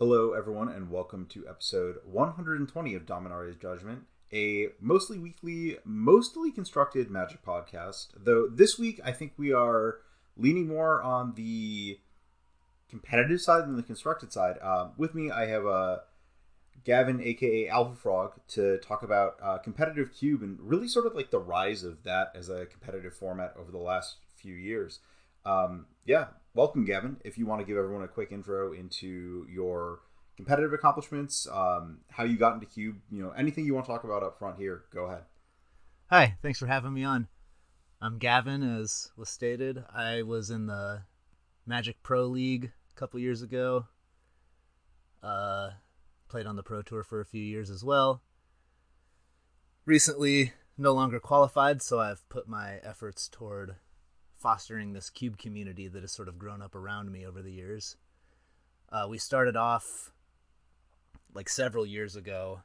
Hello, everyone, and welcome to episode 120 of Dominaria's Judgment, a mostly weekly, mostly constructed Magic podcast. Though this week, I think we are leaning more on the competitive side than the constructed side. Uh, with me, I have uh, Gavin, aka alfaphrog, to talk about uh, competitive cube and really sort of like the rise of that as a competitive format over the last few years. Um, yeah, welcome, Gavin. If you want to give everyone a quick intro into your competitive accomplishments, um, how you got into Cube, you know, anything you want to talk about up front here, go ahead. Hi, thanks for having me on. I'm Gavin, as was stated. I was in the Magic Pro League a couple years ago. Uh, played on the Pro Tour for a few years as well. Recently, no longer qualified, so I've put my efforts toward fostering this cube community that has sort of grown up around me over the years. Uh, we started off like several years ago,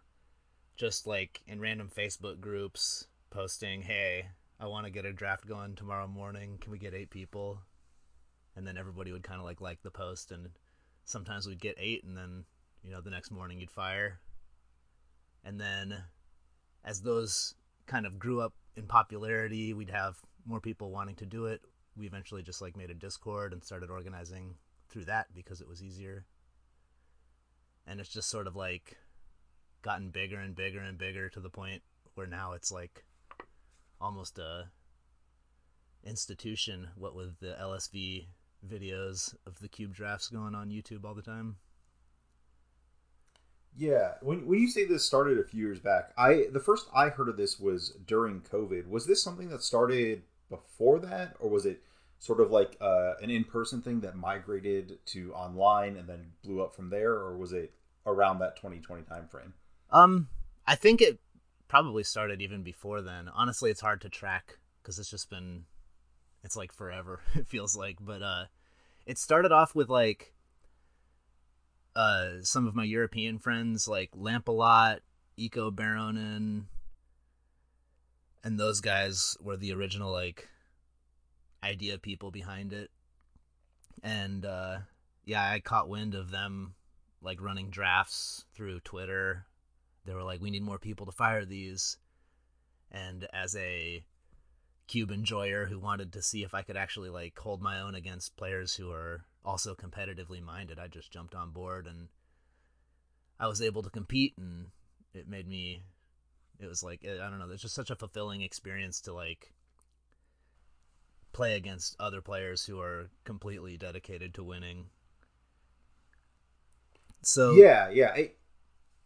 just like in random Facebook groups, posting, "Hey, I want to get a draft going tomorrow morning. Can we get eight people?" And then everybody would kind of like like the post, and sometimes we'd get eight, and then you know the next morning you'd fire. And then, as those kind of grew up in popularity, we'd have more people wanting to do it, we eventually just like made a Discord and started organizing through that because it was easier. And it's just sort of like gotten bigger and bigger and bigger to the point where now it's like almost a institution what with the LSV videos of the cube drafts going on YouTube all the time. Yeah, when when you say this started a few years back, I the first I heard of this was during COVID. Was this something that started before that, or was it sort of like uh, an in-person thing that migrated to online and then blew up from there, or was it around that 2020 timeframe? Um, I think it probably started even before then. Honestly, it's hard to track because it's just been it's like forever. It feels like, but uh, it started off with like uh some of my European friends like Lampalot, Eco Baronin, and those guys were the original like idea people behind it. And uh, yeah, I caught wind of them like running drafts through Twitter. They were like, "We need more people to fire these." And as a cube enjoyer who wanted to see if I could actually like hold my own against players who are also competitively minded, I just jumped on board and I was able to compete and it made me it was like I don't know, it's just such a fulfilling experience to like play against other players who are completely dedicated to winning. So yeah, yeah, it,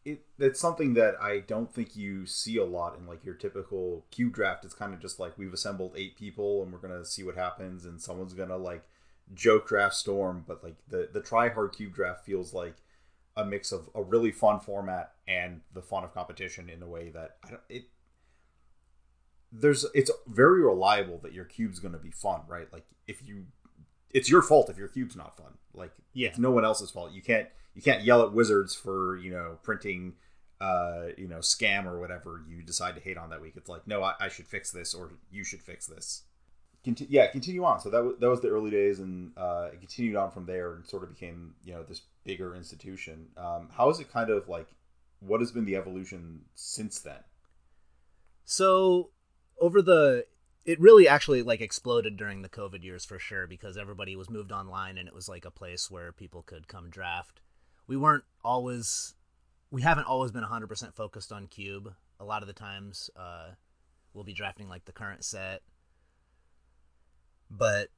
it it's something that I don't think you see a lot in like your typical cube draft. It's kind of just like we've assembled eight people and we're gonna see what happens, and someone's gonna like joke draft storm. But like the the try hard cube draft feels like a mix of a really fun format and the fun of competition in a way that I don't it there's it's very reliable that your cube's going to be fun, right? Like if you it's your fault if your cube's not fun. Like yeah. it's no one else's fault. You can't you can't yell at wizards for, you know, printing uh, you know, scam or whatever you decide to hate on that week. It's like, no, I, I should fix this or you should fix this. Yeah, continue on. So that was that was the early days, and uh, it continued on from there, and sort of became you know this bigger institution. Um, how is it kind of like? What has been the evolution since then? So over the it really actually like exploded during the covid years for sure because everybody was moved online and it was like a place where people could come draft we weren't always we haven't always been 100% focused on cube a lot of the times uh, we'll be drafting like the current set but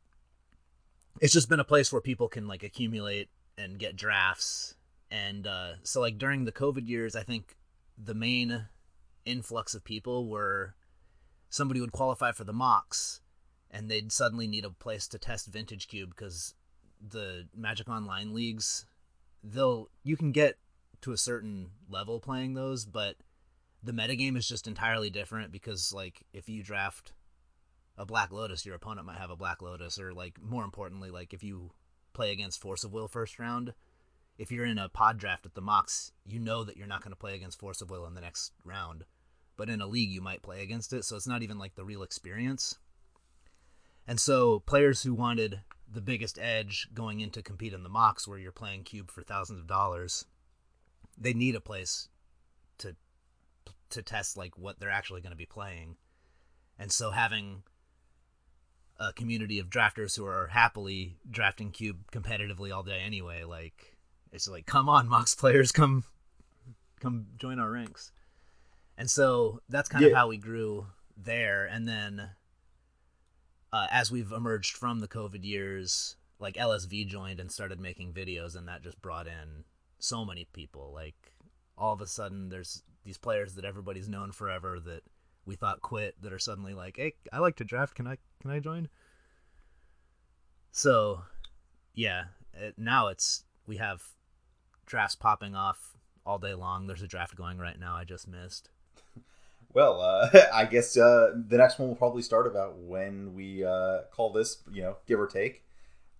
it's just been a place where people can like accumulate and get drafts. And uh, so like during the covid years i think the main influx of people were somebody would qualify for the MOCS and they'd suddenly need a place to test vintage cube because the magic online leagues they'll you can get to a certain level playing those but the metagame is just entirely different because like if you draft a black lotus your opponent might have a black lotus or like more importantly like if you play against force of will first round if you're in a pod draft at the MOCS you know that you're not going to play against force of will in the next round but in a league you might play against it, so it's not even like the real experience. And so players who wanted the biggest edge going into compete in the MOCs where you're playing cube for thousands of dollars, they need a place to to test like what they're actually going to be playing. And so having a community of drafters who are happily drafting cube competitively all day anyway, like it's like come on MOCs players come come join our ranks. And so that's kind yeah. of how we grew there and then uh, as we've emerged from the COVID years, like LSV joined and started making videos, and that just brought in so many people. Like all of a sudden, there's these players that everybody's known forever that we thought quit that are suddenly like, "Hey, I like to draft. Can I can I join?" So, yeah, it, now it's we have drafts popping off all day long. There's a draft going right now. I just missed. Well, uh, I guess uh, the next one will probably start about when we uh, call this, you know, give or take.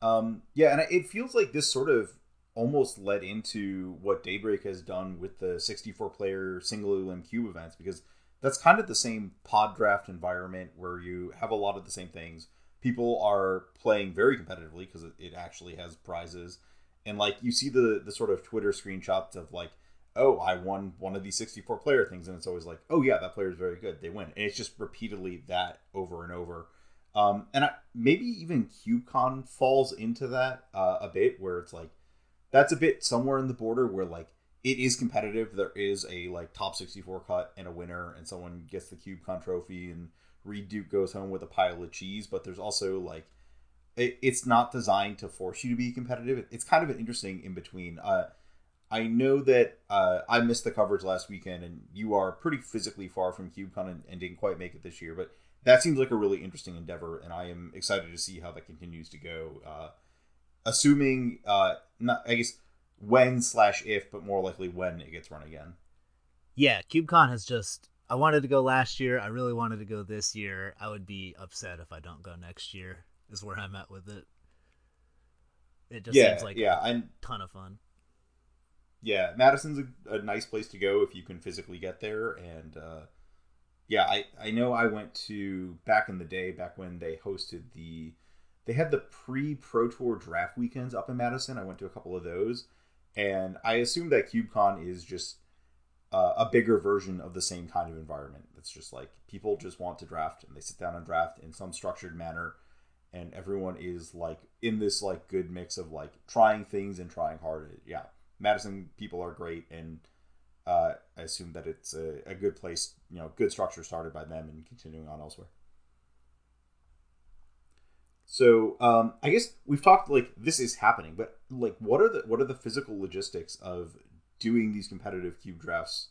Um, yeah, and it feels like this sort of almost led into what Daybreak has done with the 64 player single cube events because that's kind of the same pod draft environment where you have a lot of the same things. People are playing very competitively because it actually has prizes. And like you see the the sort of Twitter screenshots of like oh, I won one of these 64 player things. And it's always like, oh, yeah, that player is very good. They win. And it's just repeatedly that over and over. Um, and I, maybe even CubeCon falls into that uh, a bit where it's like, that's a bit somewhere in the border where like it is competitive. There is a like top 64 cut and a winner, and someone gets the CubeCon trophy, and Reid Duke goes home with a pile of cheese. But there's also like, it, it's not designed to force you to be competitive. It's kind of an interesting in between. Uh, I know that uh, I missed the coverage last weekend, and you are pretty physically far from CubeCon and, and, didn't quite make it this year. But that seems like a really interesting endeavor, and I am excited to see how that continues to go. Uh, assuming, uh, not I guess when slash if, but more likely when it gets run again. Yeah, CubeCon has just. I wanted to go last year. I really wanted to go this year. I would be upset if I don't go next year. Is where I'm at with it. It just yeah, seems like yeah, a ton of fun yeah, Madison's a, a, nice place to go if you can physically get there. And uh, yeah, I I know I went to back in the day, back when they hosted the they had the pre Pro Tour draft weekends up in Madison. I went to a couple of those, and I assume that CubeCon is just uh, a bigger version of the same kind of environment. It's just like people just want to draft and they sit down and draft in some structured manner, and everyone is like in this like good mix of like trying things and trying hard. Yeah, Madison people are great, and uh, I assume that it's a, a good place, you know, good structure started by them and continuing on elsewhere. So um, I guess we've talked like this is happening, but like what are the what are the physical logistics of doing these competitive cube drafts?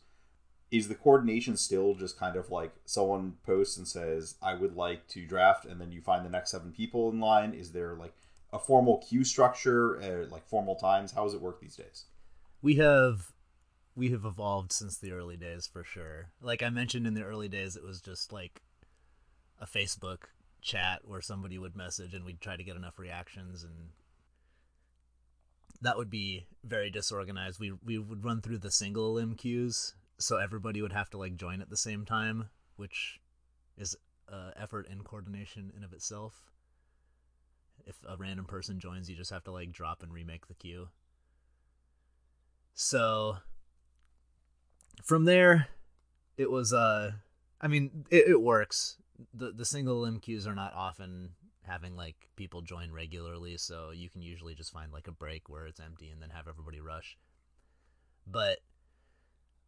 Is the coordination still just kind of like someone posts and says, "I would like to draft," and then you find the next seven people in line? Is there like a formal queue structure, uh, like formal times? How does it work these days? we have we have evolved since the early days for sure. Like I mentioned in the early days, it was just like a Facebook chat where somebody would message and we'd try to get enough reactions and that would be very disorganized. We we would run through the single queues, so everybody would have to like join at the same time, which is uh, effort and coordination in of itself. If a random person joins, you just have to like drop and remake the queue. So from there, it was uh, I mean, it, it works. the The single queues are not often having like people join regularly, so you can usually just find like a break where it's empty and then have everybody rush. But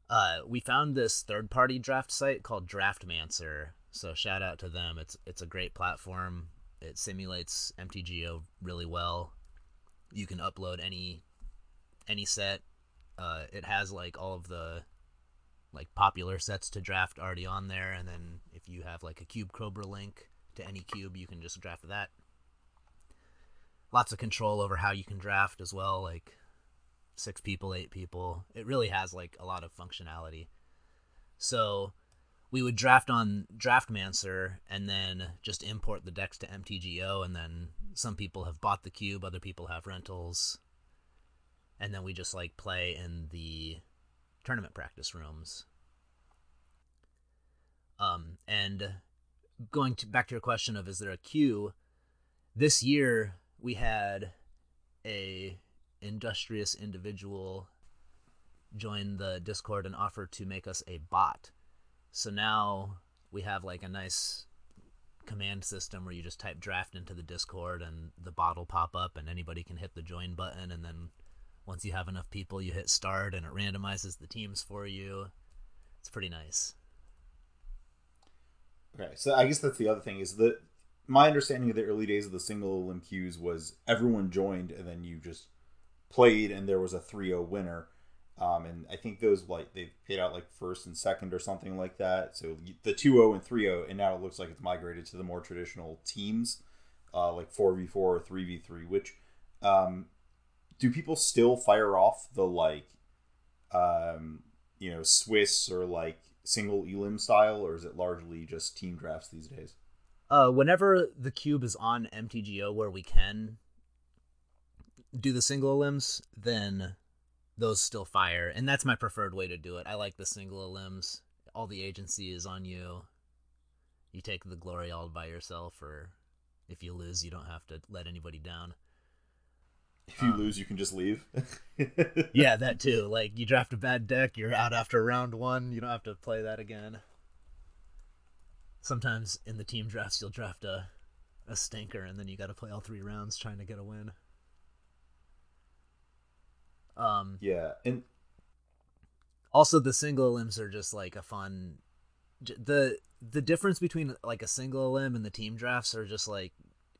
uh, we found this third party draft site called Draftmancer. So shout out to them. It's it's a great platform. It simulates MTGO really well. You can upload any any set uh, it has like all of the like popular sets to draft already on there, and then if you have like a Cube Cobra link to any cube, you can just draft that. Lots of control over how you can draft as well, like six people, eight people. It really has like a lot of functionality. So we would draft on Draftmancer and then just import the decks to MTGO, and then some people have bought the cube, other people have rentals and then we just like play in the tournament practice rooms. Um, and going to back to your question of is there a queue? this year we had a industrious individual join the Discord and offer to make us a bot. So now we have like a nice command system where you just type draft into the Discord and the bot will pop up and anybody can hit the join button and then once you have enough people you hit start and it randomizes the teams for you. It's pretty nice. Okay, so I guess that's the other thing is that my understanding of the early days of the single elim queues was everyone joined and then you just played and there was a 3-0 winner. Um, and I think those like they've paid out like first and second or something like that. So the 2-0 and 3-0 and now it looks like it's migrated to the more traditional teams uh, like 4v4 or 3v3 which um, do people still fire off the like um, you know Swiss or like single elim style or is it largely just team drafts these days? Uh, whenever the cube is on MTGO where we can do the single elims, then those still fire, and that's my preferred way to do it. I like the single elims. All the agency is on you. You take the glory all by yourself, or if you lose, you don't have to let anybody down. If you um, lose, you can just leave. yeah, that too. Like you draft a bad deck, you're out after round one. You don't have to play that again sometimes in the team drafts you'll draft a a stinker and then you got to play all three rounds trying to get a win. Um yeah, and also the single elims are just like a fun the the difference between like a single elim and the team drafts are just like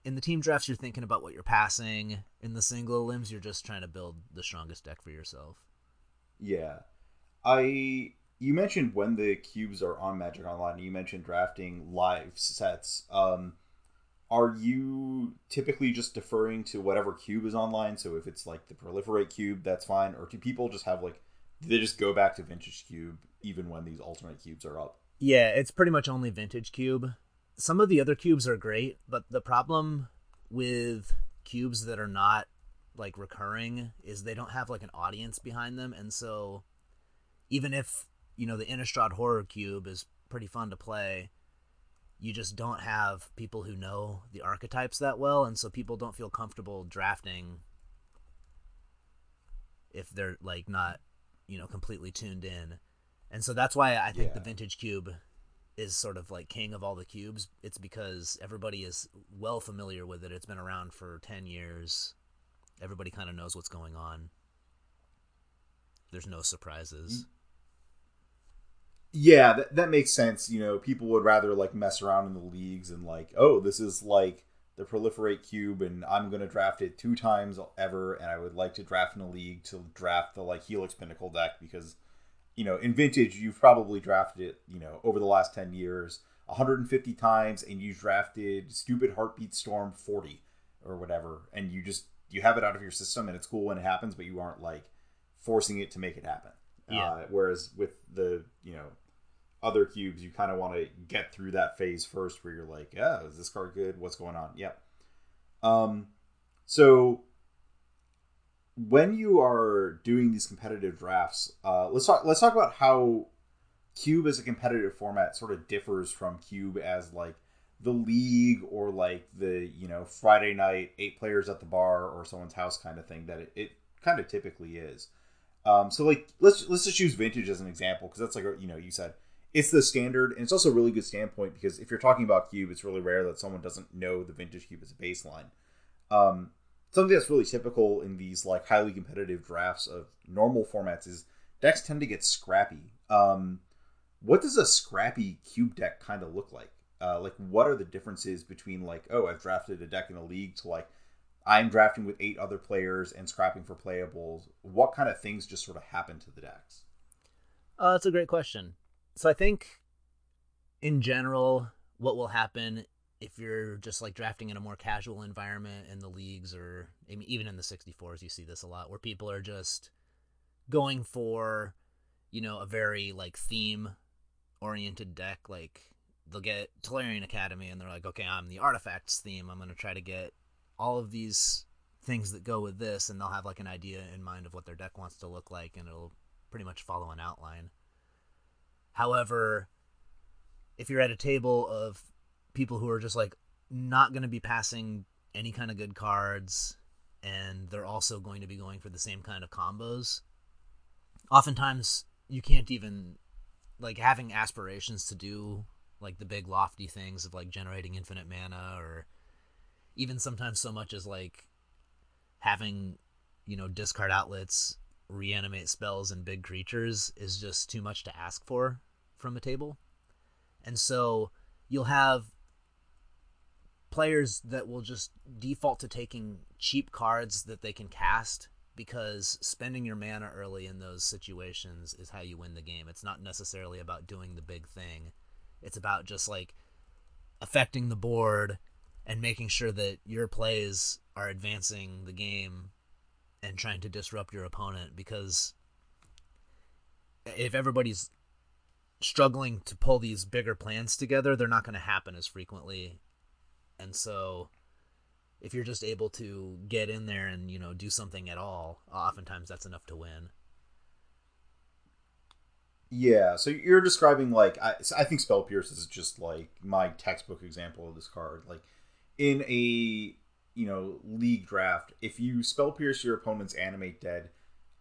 in the team drafts you're thinking about what you're passing in the single elims you're just trying to build the strongest deck for yourself yeah i you mentioned when the cubes are on Magic Online. You mentioned drafting live sets. Um, are you typically just deferring to whatever cube is online? So if it's like the proliferate cube, that's fine. Or do people just have like do they just go back to vintage cube even when these alternate cubes are up? Yeah, it's pretty much only vintage cube. Some of the other cubes are great, but the problem with cubes that are not like recurring is they don't have like an audience behind them, and so even if you know the Innistrad Horror Cube is pretty fun to play. You just don't have people who know the archetypes that well, and so people don't feel comfortable drafting if they're like not, you know, completely tuned in. And so that's why I think yeah. the Vintage Cube is sort of like king of all the cubes. It's because everybody is well familiar with it. It's been around for 10 years. Everybody kind of knows what's going on. There's no surprises. Mm yeah, that, that makes sense. You know, people would rather like mess around in the leagues and like, oh, this is like the proliferate cube, and I'm gonna draft it two times ever, and I would like to draft in a league to draft the like Helix Pinnacle deck because, you know, in Vintage you've probably drafted it, you know, over the last ten years, 150 times, and you drafted Stupid Heartbeat Storm 40 or whatever, and you just you have it out of your system, and it's cool when it happens, but you aren't like forcing it to make it happen. Yeah. Uh, whereas with the you know other cubes, you kind of want to get through that phase first, where you're like, yeah, is this card good? What's going on? Yep. Um, so when you are doing these competitive drafts, uh, let's talk. Let's talk about how cube as a competitive format sort of differs from cube as like the league or like the you know Friday night eight players at the bar or someone's house kind of thing that it, it kind of typically is. Um, so like let's let's just use vintage as an example because that's like you know you said it's the standard and it's also a really good standpoint because if you're talking about cube it's really rare that someone doesn't know the vintage cube as a baseline um, something that's really typical in these like highly competitive drafts of normal formats is decks tend to get scrappy um, what does a scrappy cube deck kind of look like uh, like what are the differences between like oh i've drafted a deck in a league to like I'm drafting with eight other players and scrapping for playables. What kind of things just sort of happen to the decks? Uh, that's a great question. So I think, in general, what will happen if you're just like drafting in a more casual environment in the leagues or I mean, even in the 64s, you see this a lot where people are just going for, you know, a very like theme oriented deck. Like they'll get Tolarian Academy and they're like, okay, I'm the artifacts theme. I'm going to try to get all of these things that go with this, and they'll have like an idea in mind of what their deck wants to look like, and it'll pretty much follow an outline. However, if you're at a table of people who are just like not going to be passing any kind of good cards, and they're also going to be going for the same kind of combos. Oftentimes, you can't even like having aspirations to do like the big lofty things of like generating infinite mana or even sometimes so much as like having you know discard outlets reanimate spells and big creatures is just too much to ask for from a table and so you'll have players that will just default to taking cheap cards that they can cast because spending your mana early in those situations is how you win the game. It's not necessarily about doing the big thing. It's about just like affecting the board and making sure that your plays are advancing the game and trying to disrupt your opponent because if everybody's struggling to pull these bigger plans together, they're not going to happen as frequently. And so if you're just able to get in there and, you know, do something at all, oftentimes that's enough to win. Yeah, so you're describing like I, I think Spell Pierce is just like my textbook example of this card. Like in a you know league draft, if you Spell Pierce your opponent's animate dead,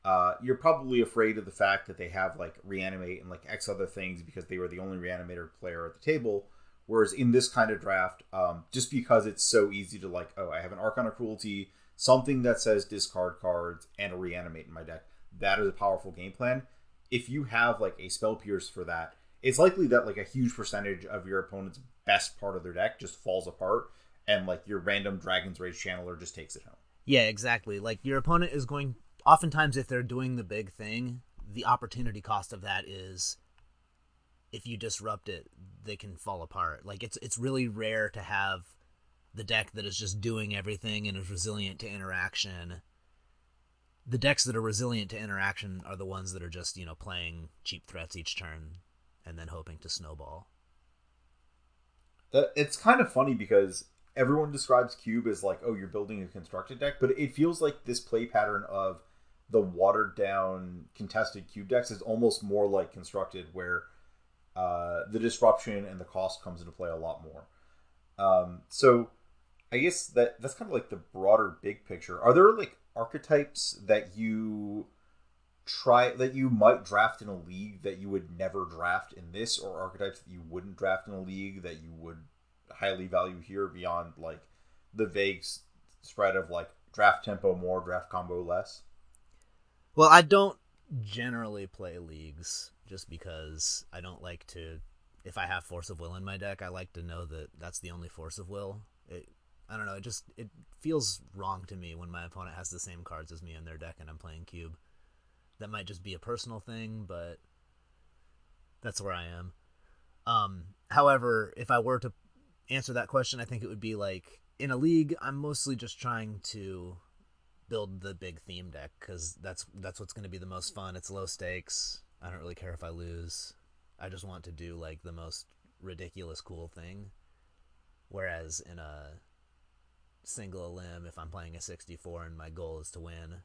uh, you're probably afraid of the fact that they have like reanimate and like X other things because they were the only reanimator player at the table. Whereas in this kind of draft, um, just because it's so easy to like, oh, I have an Archon of Cruelty, something that says discard cards, and a reanimate in my deck, that is a powerful game plan. If you have like a spell pierce for that, it's likely that like a huge percentage of your opponent's best part of their deck just falls apart, and like your random Dragon's Rage channeler just takes it home. Yeah, exactly. Like your opponent is going. Oftentimes, if they're doing the big thing, the opportunity cost of that is if you disrupt it, they can fall apart. Like it's it's really rare to have the deck that is just doing everything and is resilient to interaction. The decks that are resilient to interaction are the ones that are just, you know, playing cheap threats each turn and then hoping to snowball. It's kind of funny because everyone describes cube as like, oh, you're building a constructed deck, but it feels like this play pattern of the watered down contested cube decks is almost more like constructed where uh, the disruption and the cost comes into play a lot more. Um, so I guess that that's kind of like the broader big picture. Are there like archetypes that you try that you might draft in a league that you would never draft in this, or archetypes that you wouldn't draft in a league that you would highly value here beyond like the vague spread of like draft tempo more, draft combo less? Well, I don't generally play leagues just because I don't like to. If I have force of will in my deck, I like to know that that's the only force of will. It, I don't know. It just it feels wrong to me when my opponent has the same cards as me in their deck and I'm playing cube. That might just be a personal thing, but that's where I am. Um, however, if I were to answer that question, I think it would be like in a league, I'm mostly just trying to build the big theme deck because that's that's what's going to be the most fun. It's low stakes. I don't really care if I lose. I just want to do like the most ridiculous cool thing. Whereas in a single elim, if I'm playing a 64 and my goal is to win,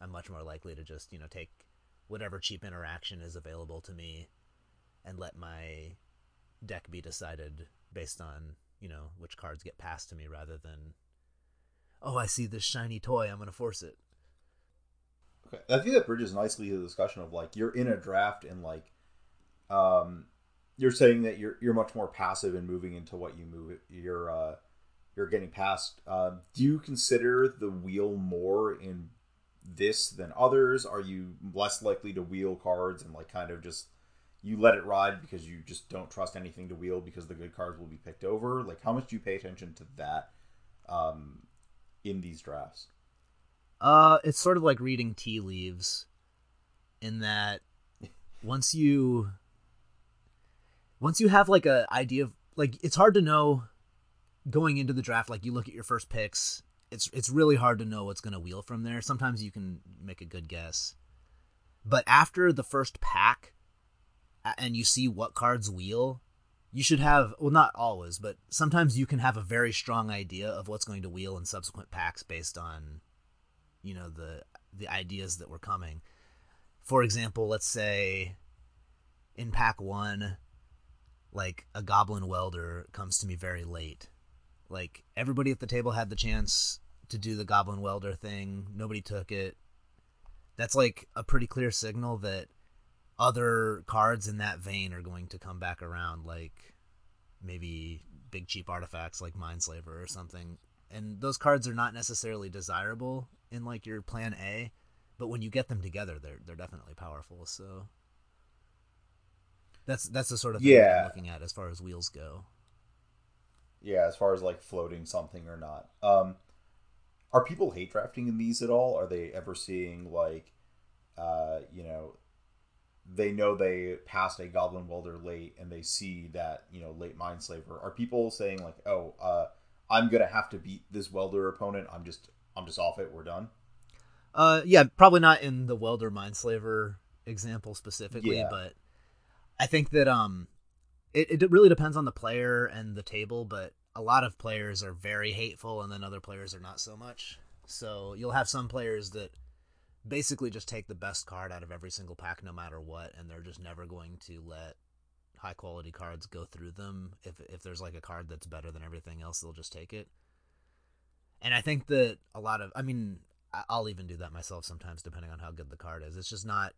I'm much more likely to just, you know, take whatever cheap interaction is available to me and let my deck be decided based on, you know, which cards get passed to me rather than, oh, I see this shiny toy, I'm going to force it. Okay, I think that bridges nicely to the discussion of like you're in a draft and like, um, you're saying that you're you're much more passive in moving into what you move. You're uh, you're getting past. Uh, do you consider the wheel more in this than others? Are you less likely to wheel cards and like kind of just you let it ride because you just don't trust anything to wheel because the good cards will be picked over? Like how much do you pay attention to that um, in these drafts? Uh, it's sort of like reading tea leaves, in that once you once you have like a idea of like it's hard to know going into the draft. Like you look at your first picks, it's it's really hard to know what's going to wheel from there. Sometimes you can make a good guess, but after the first pack, and you see what cards wheel, you should have well not always, but sometimes you can have a very strong idea of what's going to wheel in subsequent packs based on you know the the ideas that were coming. For example, let's say in pack 1 like a goblin welder comes to me very late Like everybody at the table had the chance to do the Goblin Welder thing. Nobody took it. That's like a pretty clear signal that other cards in that vein are going to come back around, like maybe big cheap artifacts like Mindslaver or something. And those cards are not necessarily desirable in like your plan A, but when you get them together, they're they're definitely powerful. So that's that's the sort of thing Yeah. I'm looking at as far as wheels go. Yeah, as far as like floating something or not. Um, are people hate drafting in these at all? Are they ever seeing like, uh, you know, they know they passed a Goblin Welder late and they see that you know late Mindslaver. Are people saying like, oh, uh, I'm gonna have to beat this Welder opponent. I'm just I'm just off it. We're done. Uh, yeah, probably not in the welder mindslaver example specifically, Yeah. but I think that um, it it really depends on the player and the table. But a lot of players are very hateful, and then other players are not so much. So you'll have some players that basically just take the best card out of every single pack, no matter what, and they're just never going to let high quality cards go through them. If if there's like a card that's better than everything else, they'll just take it. And I think that a lot of, I mean, I'll even do that myself sometimes, depending on how good the card is. It's just not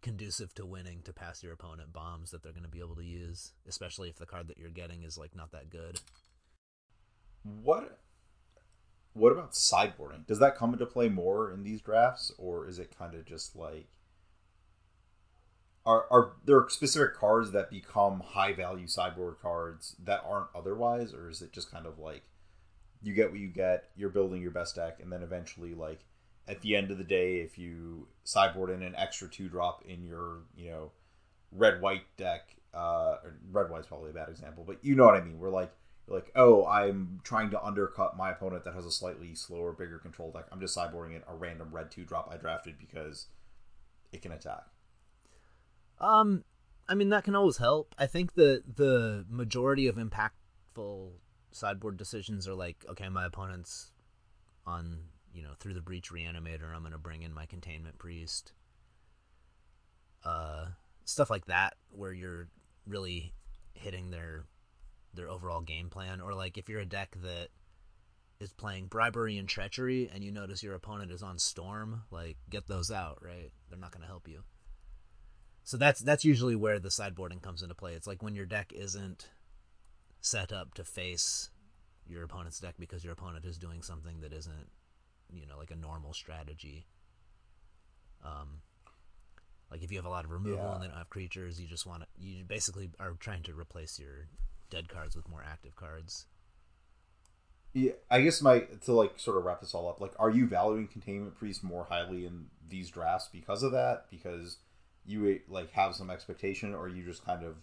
conducive to winning to pass your opponent bombs that they're going to be able to use, especially if the card that you're getting is like not that good. What what about sideboarding? Does that come into play more in these drafts, or is it kind of just like are are there specific cards that become high value sideboard cards that aren't otherwise, or is it just kind of like you get what you get, you're building your best deck, and then eventually like at the end of the day, if you sideboard in an extra two drop in your you know red white deck, uh, red white's probably a bad example, but you know what I mean. We're like like, oh, I'm trying to undercut my opponent that has a slightly slower, bigger control deck. I'm just sideboarding it a random red two drop I drafted because it can attack. Um, I mean that can always help. I think the the majority of impactful sideboard decisions are like, okay, my opponent's on you know through the breach reanimator. I'm going to bring in my containment priest. Uh, stuff like that where you're really hitting their their overall game plan, or like if you're a deck that is playing bribery and treachery, and you notice your opponent is on storm, like get those out, right? They're not going to help you. So that's that's usually where the sideboarding comes into play. It's like when your deck isn't set up to face your opponent's deck because your opponent is doing something that isn't, you know, like a normal strategy. Um, like if you have a lot of removal Yeah. and they don't have creatures, you just want to you basically are trying to replace your dead cards with more active cards. Yeah, I guess my to like sort of wrap this all up. Like, are you valuing containment priest more highly in these drafts because of that? Because you like have some expectation, or are you just kind of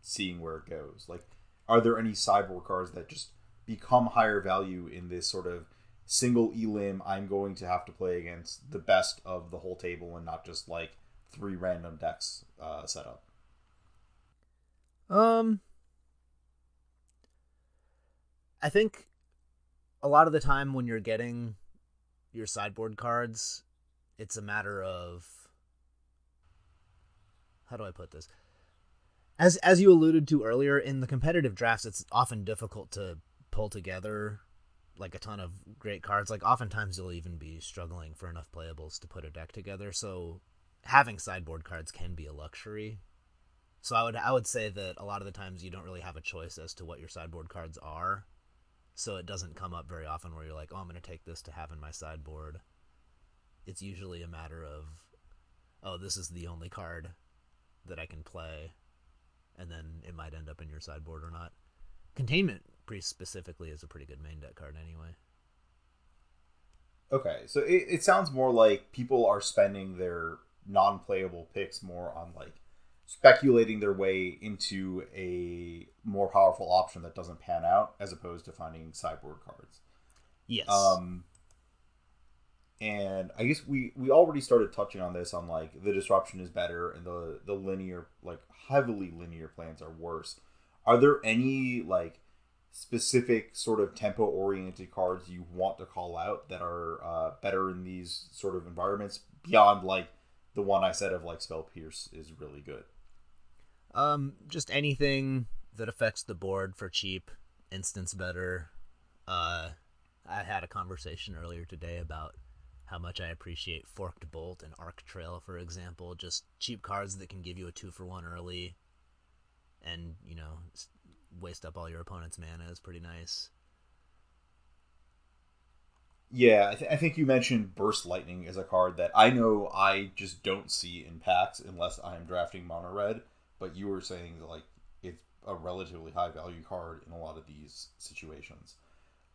seeing where it goes? Like, are there any sideboard cards that just become higher value in this sort of single elim? I'm going to have to play against the best of the whole table, and not just like three random decks uh, set up. Um, I think a lot of the time when you're getting your sideboard cards, it's a matter of how do I put this? As as you alluded to earlier, in the competitive drafts, it's often difficult to pull together like a ton of great cards. Like oftentimes you'll even be struggling for enough playables to put a deck together. So having sideboard cards can be a luxury. So I would I would say that a lot of the times you don't really have a choice as to what your sideboard cards are. So it doesn't come up very often where you're like, "Oh, I'm going to take this to have in my sideboard." It's usually a matter of, "Oh, this is the only card that I can play." And then it might end up in your sideboard or not. Containment priest specifically is a pretty good main deck card anyway. Okay, so it, it sounds more like people are spending their non-playable picks more on like speculating their way into a more powerful option that doesn't pan out, as opposed to finding sideboard cards. Yes. Um, and I guess we we already started touching on this on like the disruption is better and the the linear like heavily linear plans are worse. Are there any like specific sort of tempo oriented cards you want to call out that are uh, better in these sort of environments beyond like the one I said of like spell pierce is really good. Um, just anything that affects the board for cheap instance better. Uh, I had a conversation earlier today about how much I appreciate Forked Bolt and Arc Trail, for example. Just cheap cards that can give you a two for one early, and you know, waste up all your opponent's mana is pretty nice. Yeah, I, th- I, think you mentioned Burst Lightning as a card that I know I just don't see in packs unless I'm drafting mono red. But you were saying like it's a relatively high value card in a lot of these situations.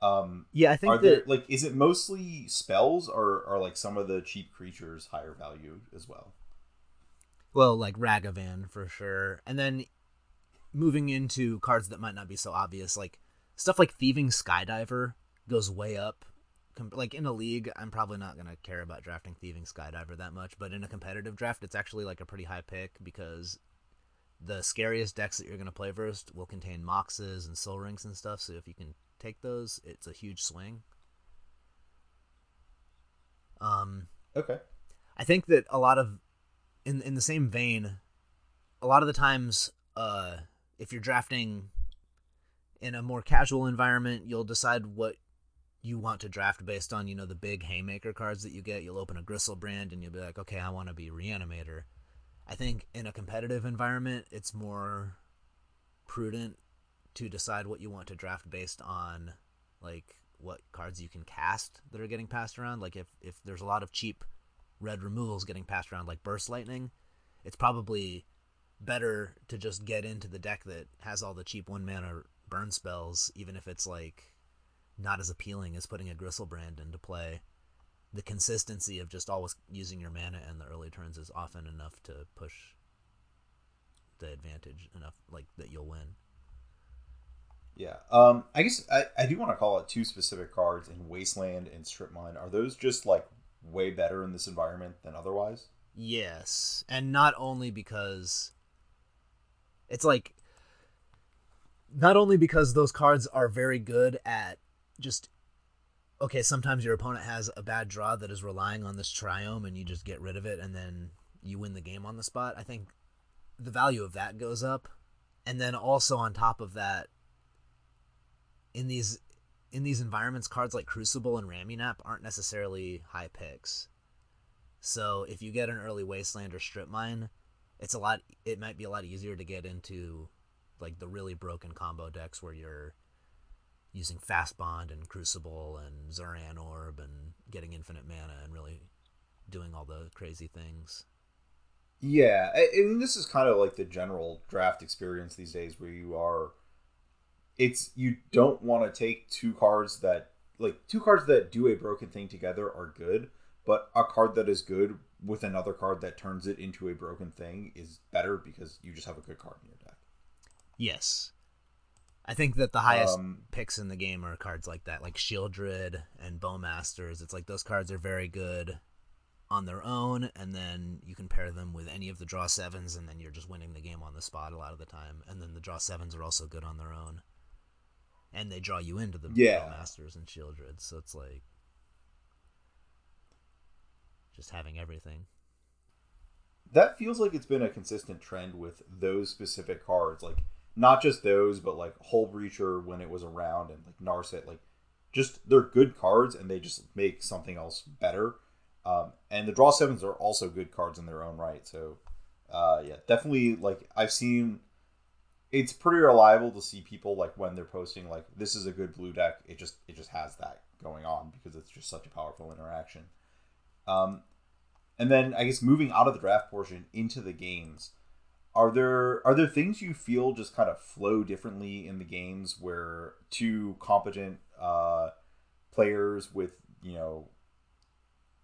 Um, yeah, I think are that there, like is it mostly spells or are like some of the cheap creatures higher value as well? Well, like Ragavan for sure, and then moving into cards that might not be so obvious, like stuff like Thieving Skydiver goes way up like in a league, I'm probably not gonna care about drafting Thieving Skydiver that much, but in a competitive draft, it's actually like a pretty high pick because the scariest decks that you're gonna play first will contain Moxes and Sol Rings and stuff. So if you can take those, it's a huge swing. Um. Okay. I think that a lot of, in in the same vein, a lot of the times, uh, if you're drafting in a more casual environment, you'll decide what you want to draft based on you know the big haymaker cards that you get you'll open a Griselbrand and you'll be like okay i want to be reanimator i think in a competitive environment it's more prudent to decide what you want to draft based on like what cards you can cast that are getting passed around like if if there's a lot of cheap red removals getting passed around like burst lightning it's probably better to just get into the deck that has all the cheap one mana burn spells even if it's like not as appealing as putting a Griselbrand into play. The consistency of just always using your mana in the early turns is often enough to push the advantage enough, like that you'll win. Yeah, um, I guess I, I do want to call out two specific cards in Wasteland and Strip Mine. Are those just like way better in this environment than otherwise? Yes, and not only because it's like not only because those cards are very good at just okay, sometimes your opponent has a bad draw that is relying on this triome and you just get rid of it and then you win the game on the spot. I think the value of that goes up. And then also on top of that, in these in these environments, cards like Crucible and Ramunap aren't necessarily high picks. So if you get an early Wasteland or Strip Mine, it's a lot it might be a lot easier to get into like the really broken combo decks where you're using Fast Bond and Crucible and Zuran Orb and getting infinite mana and really doing all the crazy things. Yeah, I mean this is kind of like the general draft experience these days where you are it's you don't want to take two cards that like two cards that do a broken thing together are good, but a card that is good with another card that turns it into a broken thing is better because you just have a good card in your deck. Yes. I think that the highest um, picks in the game are cards like that, like Sheoldred and Bowmasters. It's like those cards are very good on their own, and then you can pair them with any of the draw sevens, and then you're just winning the game on the spot a lot of the time. And then the draw sevens are also good on their own, and they draw you into the yeah. Bowmasters and Sheoldred. So it's like just having everything. That feels like it's been a consistent trend with those specific cards, like not just those, but like Hullbreacher when it was around and like Narset, like just they're good cards and they just make something else better. Um, and the draw sevens are also good cards in their own right. So uh, yeah, definitely like I've seen it's pretty reliable to see people like when they're posting like this is a good blue deck. It just it just has that going on because it's just such a powerful interaction. Um, and then I guess moving out of the draft portion into the games are there are there things you feel just kind of flow differently in the games where two competent uh, players with you know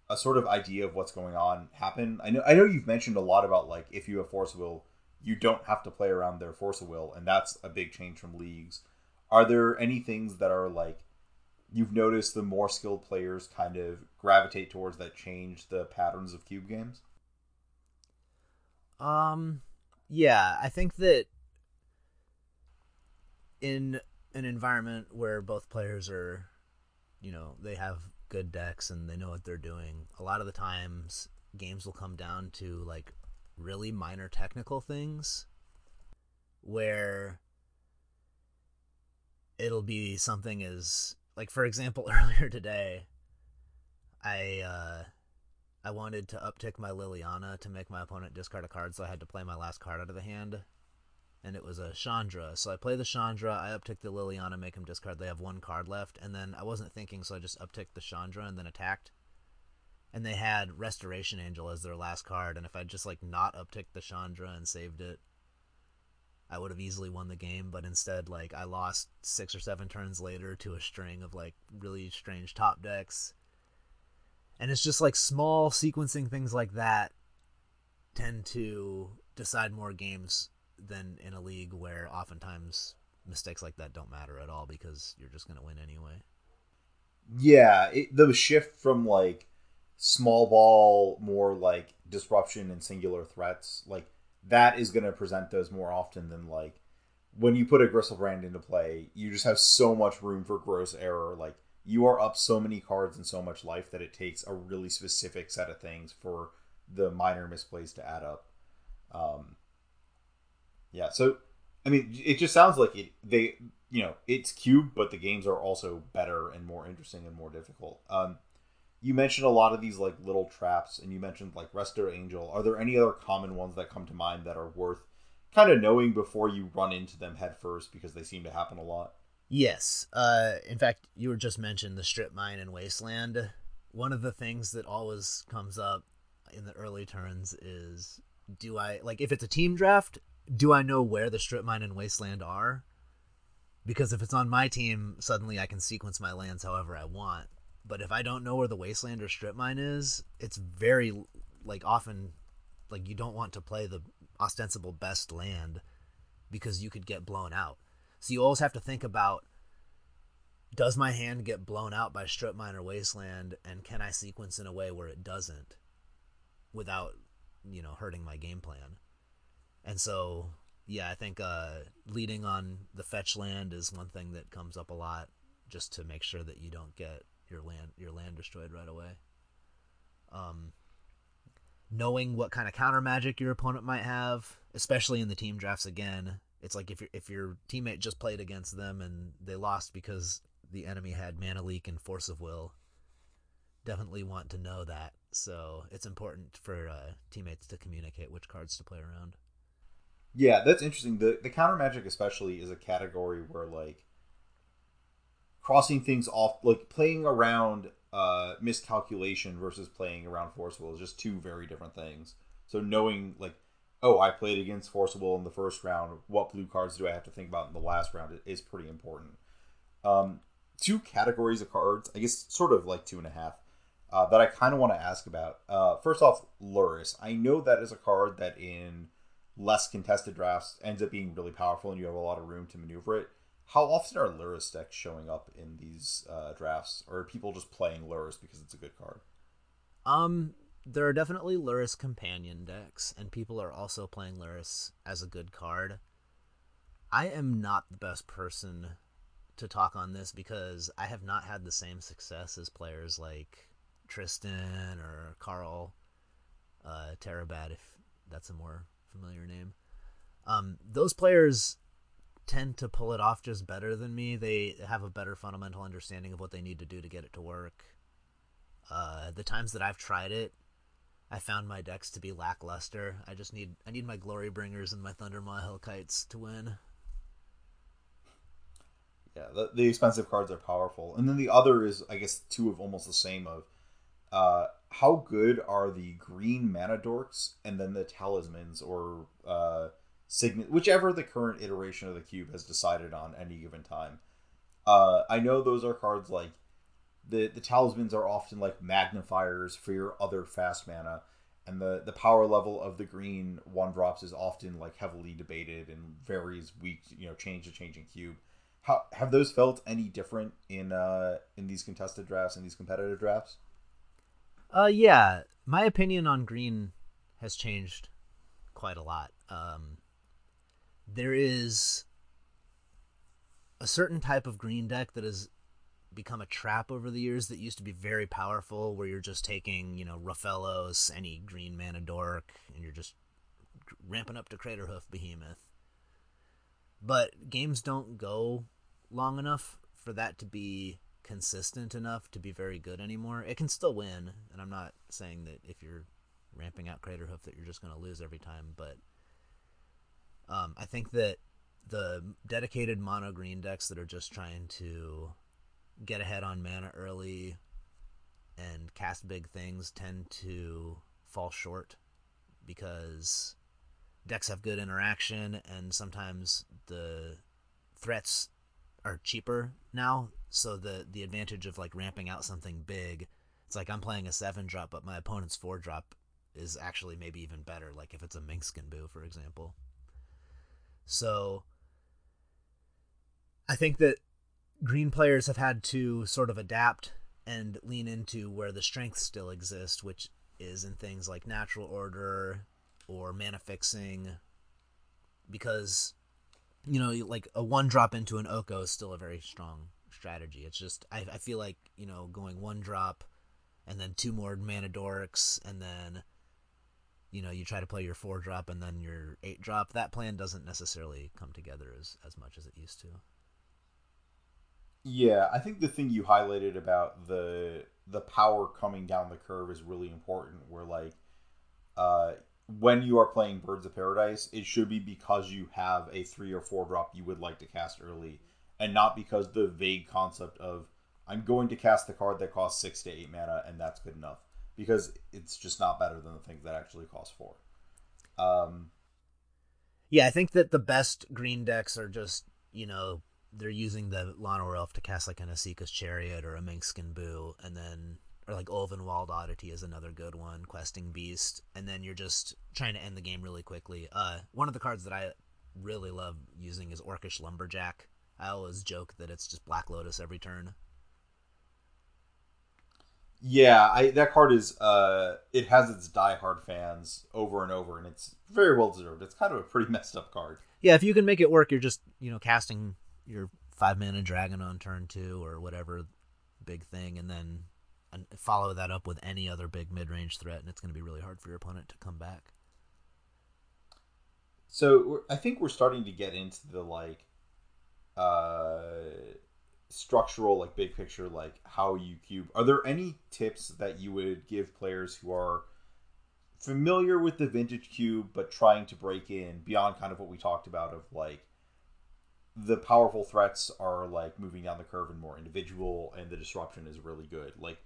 a sort of idea of what's going on happen? I know I know you've mentioned a lot about like if you have force will, you don't have to play around their force of will, and that's a big change from leagues. Are there any things that are like you've noticed the more skilled players kind of gravitate towards that change the patterns of cube games? Um yeah, I think that in an environment where both players are, you know, they have good decks and they know what they're doing, a lot of the times games will come down to like really minor technical things where it'll be something as like for example earlier today I uh I wanted to uptick my Liliana to make my opponent discard a card, so I had to play my last card out of the hand. And it was a Chandra. So I play the Chandra, I uptick the Liliana, make him discard. They have one card left. And then I wasn't thinking, so I just upticked the Chandra and then attacked. And they had Restoration Angel as their last card. And if I'd just like not upticked the Chandra and saved it, I would have easily won the game. But instead, like I lost six or seven turns later to a string of like really strange top decks and it's just like small sequencing things like that tend to decide more games than in a league where oftentimes mistakes like that don't matter at all because you're just going to win anyway. Yeah, it, the shift from like small ball, more like disruption and singular threats, like that is going to present those more often than like when you put a Griselbrand into play, you just have so much room for gross error. Like you are up so many cards and so much life that it takes a really specific set of things for the minor misplays to add up. Um, yeah, so I mean, it just sounds like it. They, you know, it's cube, but the games are also better and more interesting and more difficult. Um, you mentioned a lot of these like little traps, and you mentioned like Resto Angel. Are there any other common ones that come to mind that are worth kind of knowing before you run into them head first because they seem to happen a lot? Yes. Uh, in fact, you were just mentioned the strip mine and wasteland. One of the things that always comes up in the early turns is do I like if it's a team draft, do I know where the strip mine and wasteland are? Because if it's on my team, suddenly I can sequence my lands however I want. But if I don't know where the wasteland or strip mine is, it's very like often like you don't want to play the ostensible best land because you could get blown out. So you always have to think about does my hand get blown out by strip mine or wasteland and can I sequence in a way where it doesn't without, you know, hurting my game plan. And so yeah, I think uh, leading on the fetch land is one thing that comes up a lot just to make sure that you don't get your land your land destroyed right away. Um, knowing what kind of counter magic your opponent might have, especially in the team drafts again, it's like if your if your teammate just played against them and they lost because the enemy had mana leak and force of will. Definitely want to know that. So it's important for uh, teammates to communicate which cards to play around. Yeah, that's interesting. The the counter magic especially is a category where like crossing things off, like playing around uh, miscalculation versus playing around force will is just two very different things. So knowing like oh, I played against Forcible in the first round. What blue cards do I have to think about in the last round is pretty important. Um, two categories of cards, I guess, sort of like two and a half, uh, that I kind of want to ask about. Uh, first off, Lurrus. I know that is a card that in less contested drafts ends up being really powerful and you have a lot of room to maneuver it. How often are Lurrus decks showing up in these uh, drafts, or are people just playing Lurrus because it's a good card? Um, there are definitely Lurrus companion decks, and people are also playing Lurrus as a good card. I am not the best person to talk on this because I have not had the same success as players like Tristan or Carl uh, Terabat, if that's a more familiar name. Um, those players tend to pull it off just better than me. They have a better fundamental understanding of what they need to do to get it to work. Uh, the times that I've tried it, I found my decks to be lackluster. I just need I need my Glorybringers and my Thundermaw Hellkites to win. Yeah, the, the expensive cards are powerful, and then the other is I guess two of almost the same of uh, how good are the green mana dorks and then the talismans or uh, signet, whichever the current iteration of the cube has decided on any given time. Uh, I know those are cards like the the talismans are often like magnifiers for your other fast mana and the the power level of the green one drops is often like heavily debated and varies week you know change to changing cube. How have those felt any different in uh in these contested drafts and these competitive drafts? Uh yeah. My opinion on green has changed quite a lot. Um there is a certain type of green deck that has become a trap over the years that used to be very powerful, where you're just taking, you know, Rofellos, any green mana dork, and you're just ramping up to Craterhoof Behemoth. But games don't go long enough for that to be consistent enough to be very good anymore. It can still win, and I'm not saying that if you're ramping out Craterhoof that you're just going to lose every time, but um, I think that the dedicated mono green decks that are just trying to get ahead on mana early and cast big things tend to fall short because decks have good interaction and sometimes the threats are cheaper now. So the the advantage of like ramping out something big it's like i'm playing a seven drop but my opponent's four drop is actually maybe even better like if it's a Minsc and Boo for example so i think that green players have had to sort of adapt and lean into where the strengths still exist which is in things like natural order or mana fixing because you know like a one drop into an oko is still a very strong strategy. It's just i, I feel like you know going one drop and then two more mana dorks and then you know you try to play your four drop and then your eight drop that plan doesn't necessarily come together as, as much as it used to yeah i think the thing you highlighted about the the power coming down the curve is really important where like uh when you are playing Birds of Paradise, it should be because you have a three or four drop you would like to cast early, and not because the vague concept of I'm going to cast the card that costs six to eight mana and that's good enough. Because it's just not better than the things that actually cost four. Um, yeah, I think that the best green decks are just, you know, they're using the Llanowar Elf to cast like an Esika's Chariot or a Minsc and Boo, and then or like Ulvenwald Oddity is another good one, Questing Beast, and then you're just trying to end the game really quickly. Uh, one of the cards that I really love using is Orcish Lumberjack. I always joke that it's just Black Lotus every turn. Yeah, I that card is uh it has its diehard fans over and over and it's very well deserved. It's kind of a pretty messed up card. Yeah, if you can make it work, you're just, you know, casting your five mana dragon on turn two or whatever big thing and then follow that up with any other big mid-range threat, and it's going to be really hard for your opponent to come back. So I think we're starting to get into the like uh, structural, like big picture, like how you cube. Are there any tips that you would give players who are familiar with the vintage cube but trying to break in beyond kind of what we talked about of like the powerful threats are like moving down the curve and more individual and the disruption is really good like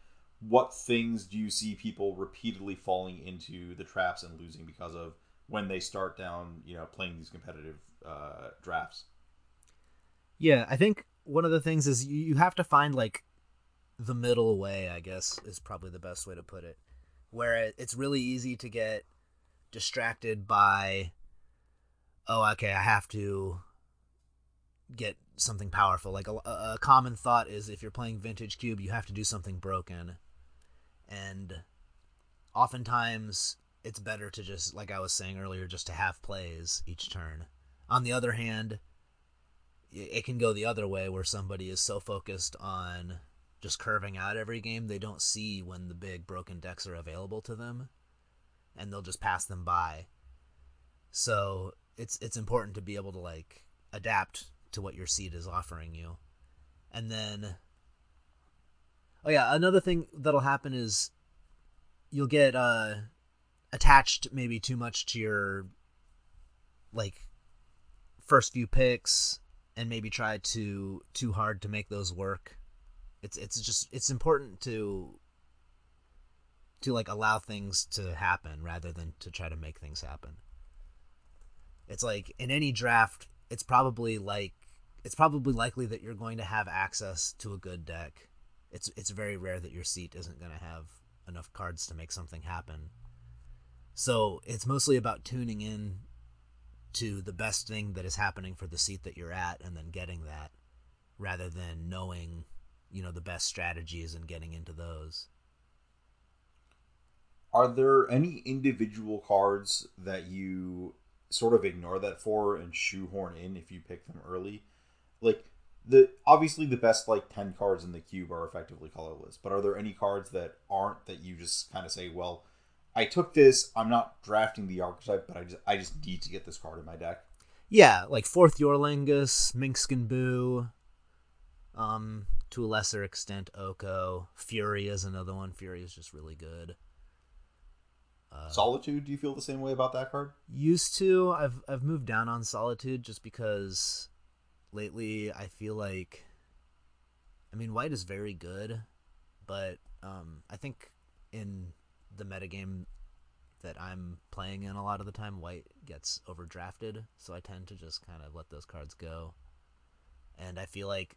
what things do you see people repeatedly falling into the traps and losing because of when they start down, you know, playing these competitive uh, drafts? Yeah, I think one of the things is you have to find like the middle way, I guess, is probably the best way to put it. Where it's really easy to get distracted by, oh, okay, I have to get something powerful. Like a, a common thought is if you're playing Vintage Cube, you have to do something broken and oftentimes it's better to just like I was saying earlier just to have plays each turn. On the other hand, it can go the other way where somebody is so focused on just curving out every game they don't see when the big broken decks are available to them and they'll just pass them by. So, it's it's important to be able to like adapt to what your seed is offering you. And then Oh yeah, another thing that'll happen is you'll get uh attached maybe too much to your like first few picks and maybe try to too hard to make those work. It's it's just it's important to to like allow things to happen rather than to try to make things happen. It's like in any draft, it's probably like it's probably likely that you're going to have access to a good deck it's it's very rare that your seat isn't going to have enough cards to make something happen. So it's mostly about tuning in to the best thing that is happening for the seat that you're at and then getting that rather than knowing, you know, the best strategies and getting into those. Are there any individual cards that you sort of ignore that for and shoehorn in if you pick them early? Like the obviously the best like 10 cards in the cube are effectively colorless but are there any cards that aren't that you just kind of say well i took this i'm not drafting the archetype but i just i just need to get this card in my deck yeah like Forth Eorlingas minkskin boo Um, to a lesser extent, Oko. Fury is another one. Fury is just really good. Uh, Solitude, do you feel the same way about that card? Used to. I've I've moved down on Solitude just because lately I feel like I mean white is very good, but um, I think in the metagame that I'm playing in a lot of the time, white gets overdrafted, so I tend to just kind of let those cards go. And I feel like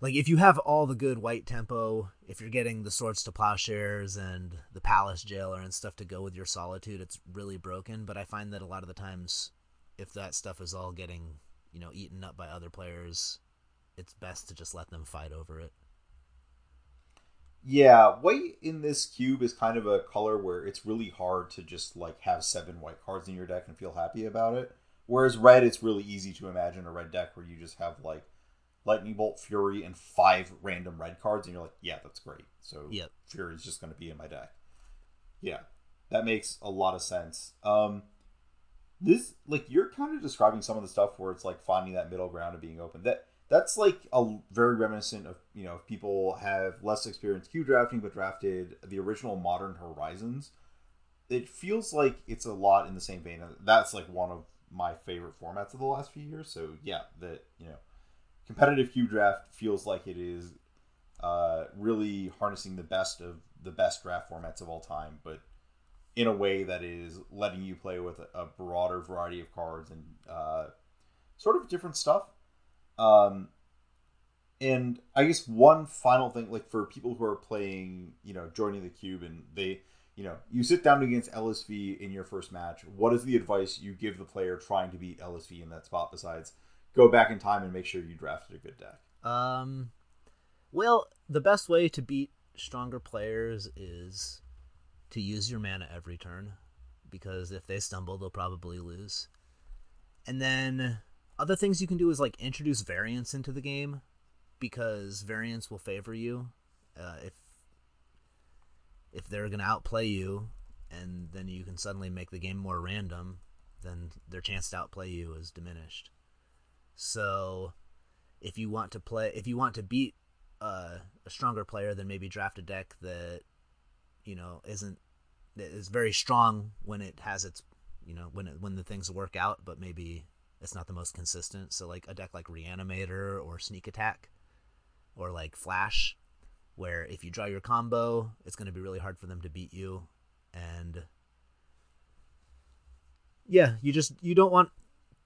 like if you have all the good white tempo, if you're getting the swords to plowshares and the palace jailer and stuff to go with your solitude, it's really broken. But I find that a lot of the times, if that stuff is all getting you know eaten up by other players, it's best to just let them fight over it. Yeah, white in this cube is kind of a color where it's really hard to just like have seven white cards in your deck and feel happy about it. Whereas red, it's really easy to imagine a red deck where you just have like lightning bolt, fury, and five random red cards, and you're like, yeah, that's great. So yep. is just going to be in my deck. Yeah, that makes a lot of sense. Um, this like you're kind of describing some of the stuff where it's like finding that middle ground and being open. That that's like a very reminiscent of you know if people have less experience cube drafting but drafted the original Modern Horizons. It feels like it's a lot in the same vein. That's like one of my favorite formats of the last few years. So yeah, that you know, competitive cube draft feels like it is uh, really harnessing the best of the best draft formats of all time, but in a way that is letting you play with a broader variety of cards and uh, sort of different stuff. Um, and I guess one final thing, like for people who are playing, you know, joining the cube, and they, you know, you sit down against LSV in your first match. What is the advice you give the player trying to beat LSV in that spot? Besides, go back in time and make sure you drafted a good deck. Um, well, the best way to beat stronger players is to use your mana every turn, because if they stumble, they'll probably lose. And then other things you can do is like introduce variance into the game because variance will favor you uh, if if they're going to outplay you and then you can suddenly make the game more random then their chance to outplay you is diminished. So if you want to play if you want to beat uh, a stronger player then maybe draft a deck that you know isn't that is very strong when it has its you know when it, when the things work out but maybe it's not the most consistent. So like a deck like Reanimator or Sneak Attack or like Flash, where if you draw your combo, it's going to be really hard for them to beat you. And yeah, you just you don't want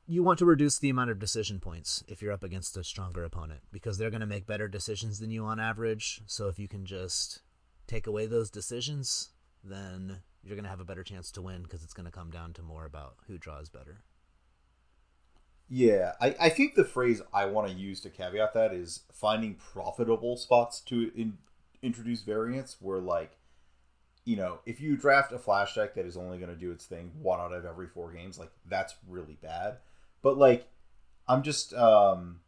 you want to reduce the amount of decision points if you're up against a stronger opponent because they're going to make better decisions than you on average. So if you can just take away those decisions, then you're going to have a better chance to win because it's going to come down to more about who draws better. Yeah, I, I think the phrase I want to use to caveat that is finding profitable spots to in, introduce variants where, like, you know, if you draft a flash deck that is only going to do its thing one out of every four games, like, that's really bad. But, like, I'm just, um,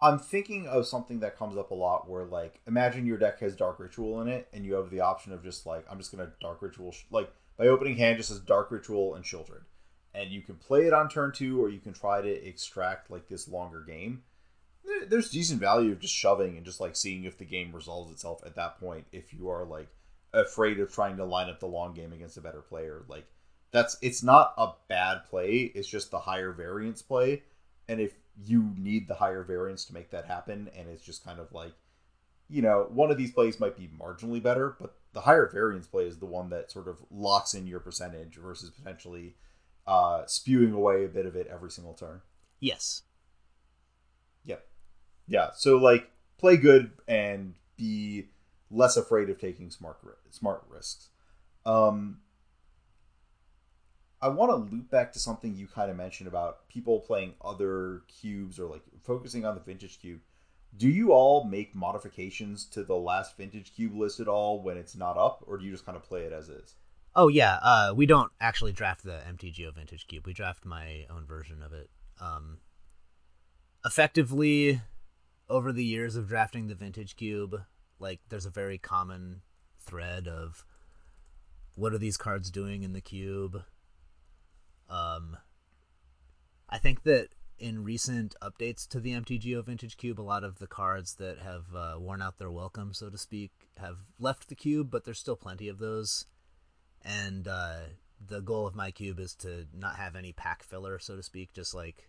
I'm thinking of something that comes up a lot where, like, imagine your deck has Dark Ritual in it and you have the option of just, like, I'm just going to Dark Ritual, like, by opening hand just as Dark Ritual and Sheoldred and you can play it on turn two or you can try to extract like this longer game. There's decent value of just shoving and just like seeing if the game resolves itself at that point if you are like afraid of trying to line up the long game against a better player. Like that's it's not a bad play it's just the higher variance play. And if you need the higher variance to make that happen and it's just kind of like you know one of these plays might be marginally better but the higher variance play is the one that sort of locks in your percentage versus potentially uh, spewing away a bit of it every single turn. Yes. Yep. Yeah. So like play good and be less afraid of taking smart smart risks. Um, I want to loop back to something you kind of mentioned about people playing other cubes or like focusing on the vintage cube. Do you all make modifications to the last vintage cube list at all when it's not up, or do you just kind of play it as is? Oh yeah, uh, we don't actually draft the MTGO Vintage Cube. We draft my own version of it. Um, effectively, over the years of drafting the Vintage Cube, like there's a very common thread of what are these cards doing in the cube. Um, I think that in recent updates to the MTGO Vintage Cube, a lot of the cards that have uh, worn out their welcome, so to speak, have left the cube, but there's still plenty of those. And uh, the goal of my cube is to not have any pack filler, so to speak. Just like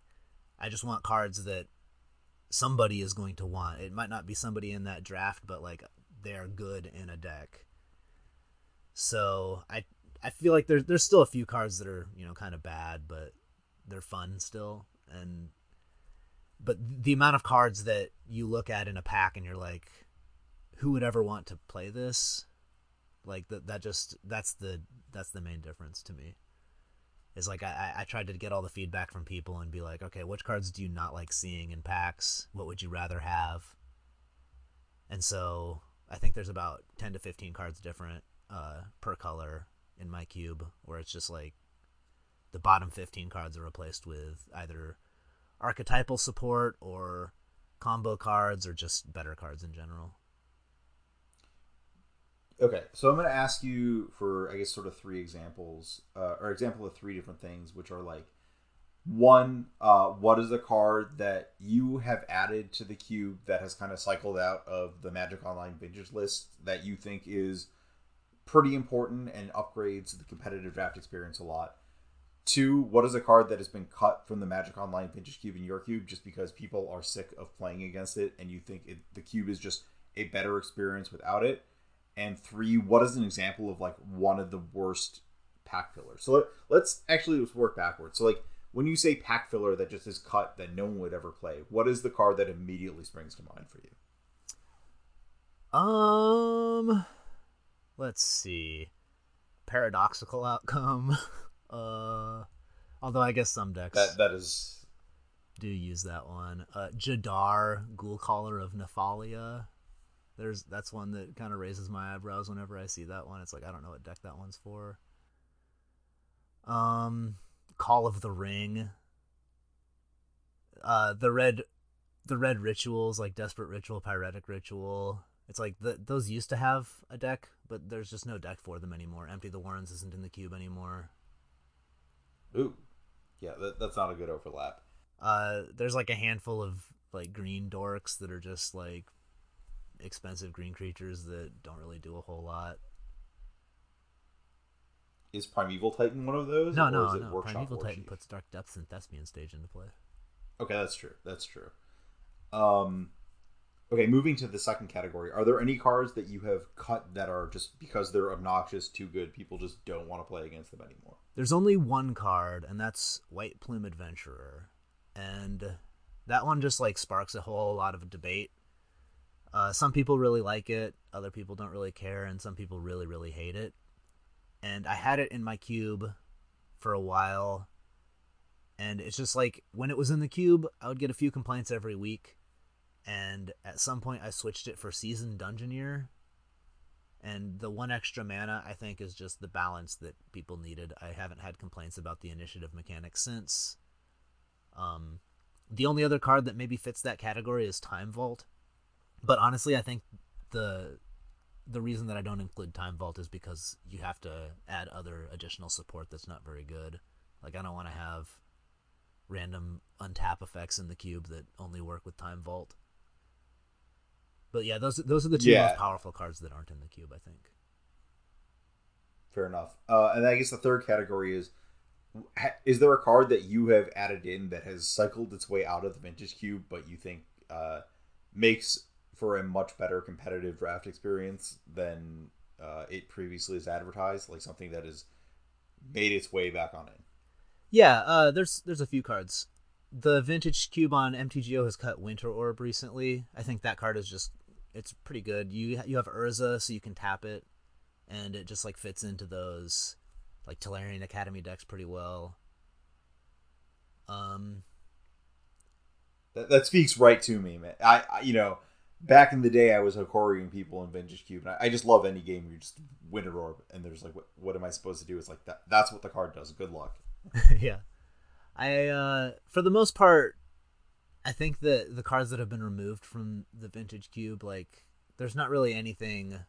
I just want cards that somebody is going to want. It might not be somebody in that draft, but like they are good in a deck. So I I feel like there's there's still a few cards that are you know kind of bad, but they're fun still. And but the amount of cards that you look at in a pack and you're like, who would ever want to play this? Like that that just that's the that's the main difference to me. Is like I, I tried to get all the feedback from people and be like, okay, which cards do you not like seeing in packs? What would you rather have? And so I think there's about ten to fifteen cards different uh, per color in my cube, where it's just like the bottom 15 cards are replaced with either archetypal support or combo cards or just better cards in general. Okay, so I'm going to ask you for, I guess, sort of three examples, uh, or example of three different things, which are like one, uh, what is a card that you have added to the cube that has kind of cycled out of the Magic Online vintage list that you think is pretty important and upgrades the competitive draft experience a lot? Two, what is a card that has been cut from the Magic Online Vintage Cube in your cube just because people are sick of playing against it and you think it, the cube is just a better experience without it? And three, what is an example of like one of the worst pack fillers? So let, let's actually let's work backwards. So like when you say pack filler that just is cut that no one would ever play, what is the card that immediately springs to mind for you? Um, let's see. Paradoxical outcome. Uh, although I guess some decks that that is do use that one. Uh, Jadar, Ghoul-Caller of Nephalia. There's that's one that kind of raises my eyebrows whenever I see that one. It's like I don't know what deck that one's for. Um, Call of the Ring. Uh, the red, the red rituals like Desperate Ritual, Pyretic Ritual. It's like the, those used to have a deck, but there's just no deck for them anymore. Empty the Warrens isn't in the cube anymore. Ooh, yeah, that, that's not a good overlap. Uh, there's like a handful of like green dorks that are just like expensive green creatures that don't really do a whole lot. Is Primeval Titan one of those? No, no, no. Primeval Titan puts Dark Depths and Thespian Stage into play. Okay, that's true. That's true. Um, Okay, moving to the second category, are there any cards that you have cut that are just because they're obnoxious, too good, people just don't want to play against them anymore? There's only one card, and that's White Plume Adventurer. And that one just like sparks a whole lot of debate. Uh, some people really like it, other people don't really care, and some people really, really hate it. And I had it in my cube for a while, and it's just like when it was in the cube, I would get a few complaints every week and at some point I switched it for Seasoned Dungeoneer. And the one extra mana, I think, is just the balance that people needed. I haven't had complaints about the initiative mechanic since. Um, the only other card that maybe fits that category is Time Vault. But honestly, I think the the reason that I don't include Time Vault is because you have to add other additional support that's not very good. Like I don't want to have random untap effects in the cube that only work with Time Vault. But yeah, those those are the two yeah. most powerful cards that aren't in the cube. I think. Fair enough. Uh, and I guess the third category is: is there a card that you have added in that has cycled its way out of the vintage cube, but you think uh, makes for a much better competitive draft experience than uh, it previously is advertised? Like something that has made its way back on in. Yeah, uh, there's there's a few cards the vintage cube on MTGO has cut Winter Orb recently. I think that card is just it's pretty good. You you have Urza, so you can tap it, and it just like fits into those like Tolarian Academy decks pretty well. Um, that, that speaks right to me, man. I, I you know back in the day I was Hokoriing people in Vintage Cube, and I, I, just love any game where you just Winter Orb, and there's like, what, what am I supposed to do? It's like that. That's what the card does. Good luck. yeah. I uh, for the most part, I think that the cards that have been removed from the vintage cube, like there's not really anything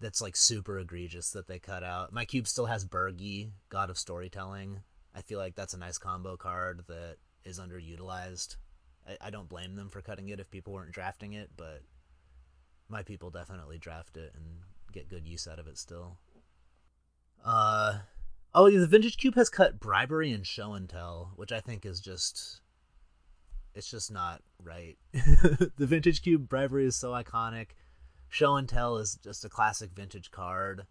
that's like super egregious that they cut out. My cube still has Birgi, God of Storytelling, I feel like that's a nice combo card that is underutilized. I, I don't blame them for cutting it if people weren't drafting it, but my people definitely draft it and get good use out of it still. Uh oh, the Vintage Cube has cut bribery and show and tell, which I think is just it's just not right. the Vintage Cube bribery is so iconic. Show and tell is just a classic vintage card.